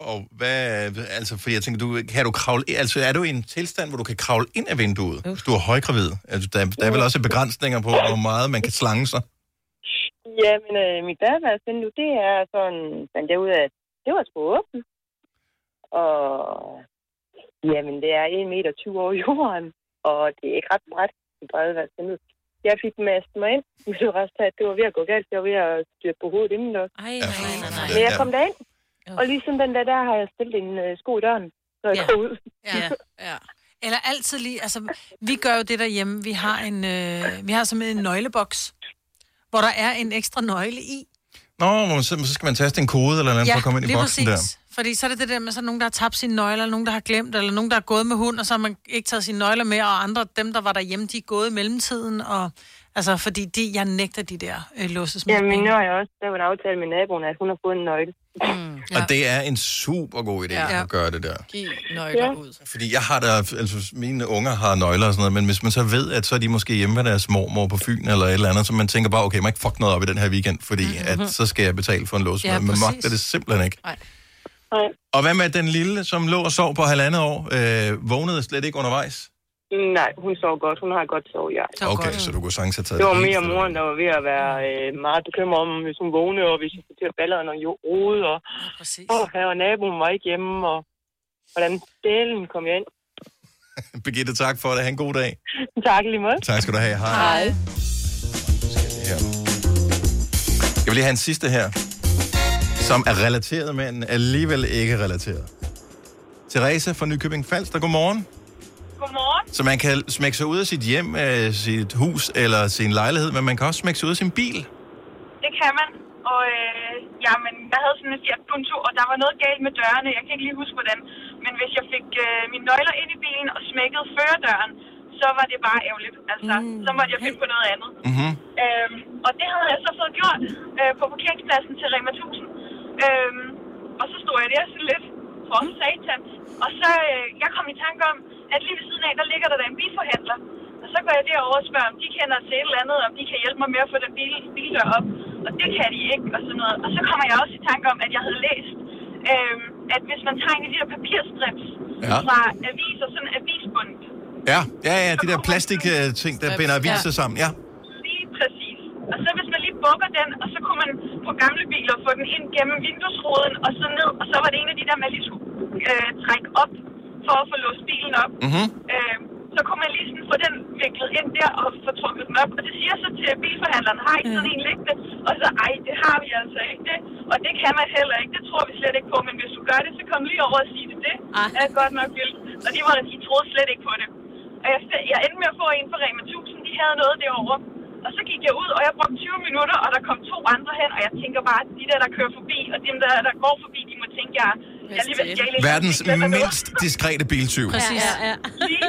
Og hvad, altså, for jeg tænker, du, kan du kravle, altså er du i en tilstand, hvor du kan kravle ind af vinduet, hvis du er højgravid? Altså, der, der er vel også begrænsninger på, hvor meget man kan slange sig. Ja, men øh, mit badeværelsesvindue, det er sådan, jeg ud af, at det var sgu åbent. Og jamen, det er 1 meter 20 over jorden, og det er ikke ret bredt i badeværelsesvinduet. Jeg fik mastet mig ind, men det var resten af, at det var ved at gå galt. Jeg var ved at styrte på hovedet inden også. Ej, nej, nej, nej. Men jeg kom derind, og ligesom den der, der har jeg stillet en øh, sko i døren, når jeg Ja. går ud. Ja. ja. Eller altid lige, altså, vi gør jo det derhjemme, vi har en, øh, vi har som en nøgleboks, hvor der er en ekstra nøgle i. Nå, men så, så skal man taste en kode eller noget, for at komme ind i lige boksen præcis. der. Fordi så er det det der med, så er der nogen, der har tabt sine nøgler, eller nogen, der har glemt, eller nogen, der har gået med hund, og så har man ikke taget sine nøgler med, og andre, dem, der var derhjemme, de er gået i mellemtiden, og altså, fordi de, jeg nægter de der øh, låsesmed. Jamen, nu har jeg også lavet en aftale med naboen, at hun har fået en nøgle. Mm. Og det er en super god idé Ja. at gøre det der. Giv nøgler Ja. ud. Fordi jeg har der, altså mine unger har nøgler og sådan noget, men hvis man så ved, at så er de måske hjemme med deres mormor på Fyn eller et eller andet, så man tænker bare, okay, må ikke fuck noget op i den her weekend, fordi mm-hmm. at så skal jeg betale for en lås. Ja, Ja, man præcis. magter det simpelthen ikke. Nej. Og hvad med den lille, som lå og sov på halvandet år, øh, vågnede slet ikke undervejs? Nej, hun sov godt. Hun har godt sov, ja. Okay, så du kunne sagtens have taget Det var helt mere moren, der var ved at være øh, meget bekymret om, hvis hun vågnede, og hvis hun skulle til at balle noget jo- rode, og, og her og naboen var ikke hjemme, og hvordan delen kom jeg ind. Birgitte, tak for det. Ha' en god dag. tak lige måde. Tak skal du have. Hej. Hej. her. Jeg vil lige have en sidste her, som er relateret, men alligevel ikke relateret. Therese fra Nykøbing Falster, godmorgen. Så man kan smække sig ud af sit hjem, øh, sit hus eller sin lejlighed, men man kan også smække sig ud af sin bil. Det kan man. Og øh, jamen, jeg havde sådan en Fiat Punto, og der var noget galt med dørene. Jeg kan ikke lige huske, hvordan. Men hvis jeg fik øh, mine nøgler ind i bilen og smækkede førerdøren, så var det bare ærgerligt. Altså, mm. så måtte jeg finde på noget andet. Mm-hmm. Øhm, og det havde jeg så fået gjort øh, på parkeringspladsen til Rema 1000. Øhm, og så stod jeg der sådan lidt for satan. Og så øh, jeg kom i tanke om, at lige ved siden af, der ligger der da en bilforhandler. Og så går jeg derover og spørger, om de kender til et eller andet, om de kan hjælpe mig med at få den bil, bildør op. Og det kan de ikke, og sådan noget. Og så kommer jeg også i tanke om, at jeg havde læst, øhm, at hvis man tager en af de der papirstrips Ja. fra aviser, sådan en avisbund, Ja, ja, ja, de der plastik-ting, der binder aviser sammen. Ja. lige præcis. Og så hvis man lige bukker den, og så kunne man på gamle biler få den ind gennem vinduesruden og så ned, og så var det en af de der, man lige skulle øh, trække op for at få låst bilen op. Mm-hmm. Øh, så kunne man lige sådan få den viklet ind der og få trukket den op. Og det siger så til bilforhandleren, har I ikke sådan en liggende? Og så, ej, det har vi altså ikke det. Og det kan man heller ikke. Det tror vi slet ikke på. Men hvis du gør det, så kom lige over og sige det. Det er godt nok vildt. Og de, var, de troede slet ikke på det. Og jeg, jeg endte med at få en for Rema 1000. De havde noget derovre. Og så gik jeg ud, og jeg brugte 20 minutter, og der kom to andre hen, og jeg tænker bare, at de der, der kører forbi, og dem der, der går forbi, de må tænke, jeg, jeg er lige. Verdens mindst diskrete biltyv. Præcis. Ja, ja. Præcis.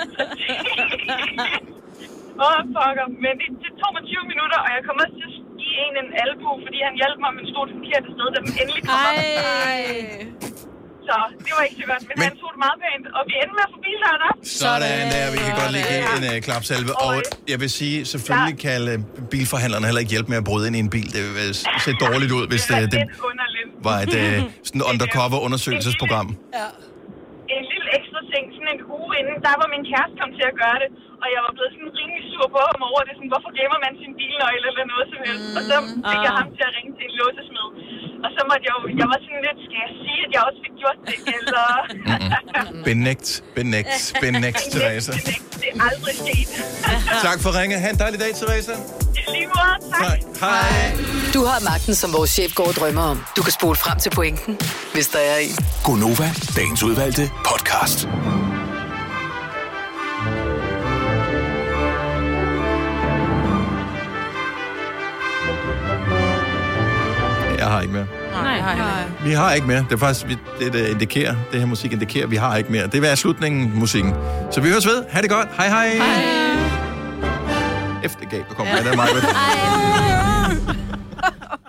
Åh, oh, fucker. Men det, det tog mig 20 minutter, og jeg kom også til at give en en albu, fordi han hjalp mig, men stod det forkerte sted, da den endelig kom op. Så det var ikke så godt, men, men han tog det meget pænt, og vi endte med at få bildøren op. Sådan der, vi kan godt lige give en uh, klapsalve. Og jeg vil sige, selvfølgelig kan uh, bilforhandlerne heller ikke hjælpe med at bryde ind i en bil. Det vil se dårligt ud, hvis Det det, var det underligt. Var et uh, sådan undercover undersøgelsesprogram. Ja. En lille ekstra ting, sådan en uge inden, der var min kæreste kom til at gøre det, og jeg var blevet sådan rimelig sur på ham over det, sådan, hvorfor glemmer man sin bilnøgle eller noget som helst. Og så fik jeg ham til at ringe til en låsesmed. Og så måtte jeg jo, jeg var sådan lidt, skal jeg sige, at jeg også fik gjort det, eller... Benægt, benægt, benægt, Teresa. det er aldrig sket. Tak for ringe. Ha' en dejlig dag, Teresa. Lige måde, tak. Hej. Du har magten, som vores chef går og drømmer om. Du kan spole frem til pointen, hvis der er en. Gonova, dagens udvalgte podcast. jeg har ikke mere. Nej, nej, nej. Vi har ikke mere. Det er faktisk, vi, det, det indikerer, det her musik indikerer, vi har ikke mere. Det er slutningen, musikken. Så vi høres ved. Ha' det godt. Hej, hej. Hej. Efter gab, der kommer ja. med det, Maja. Hej.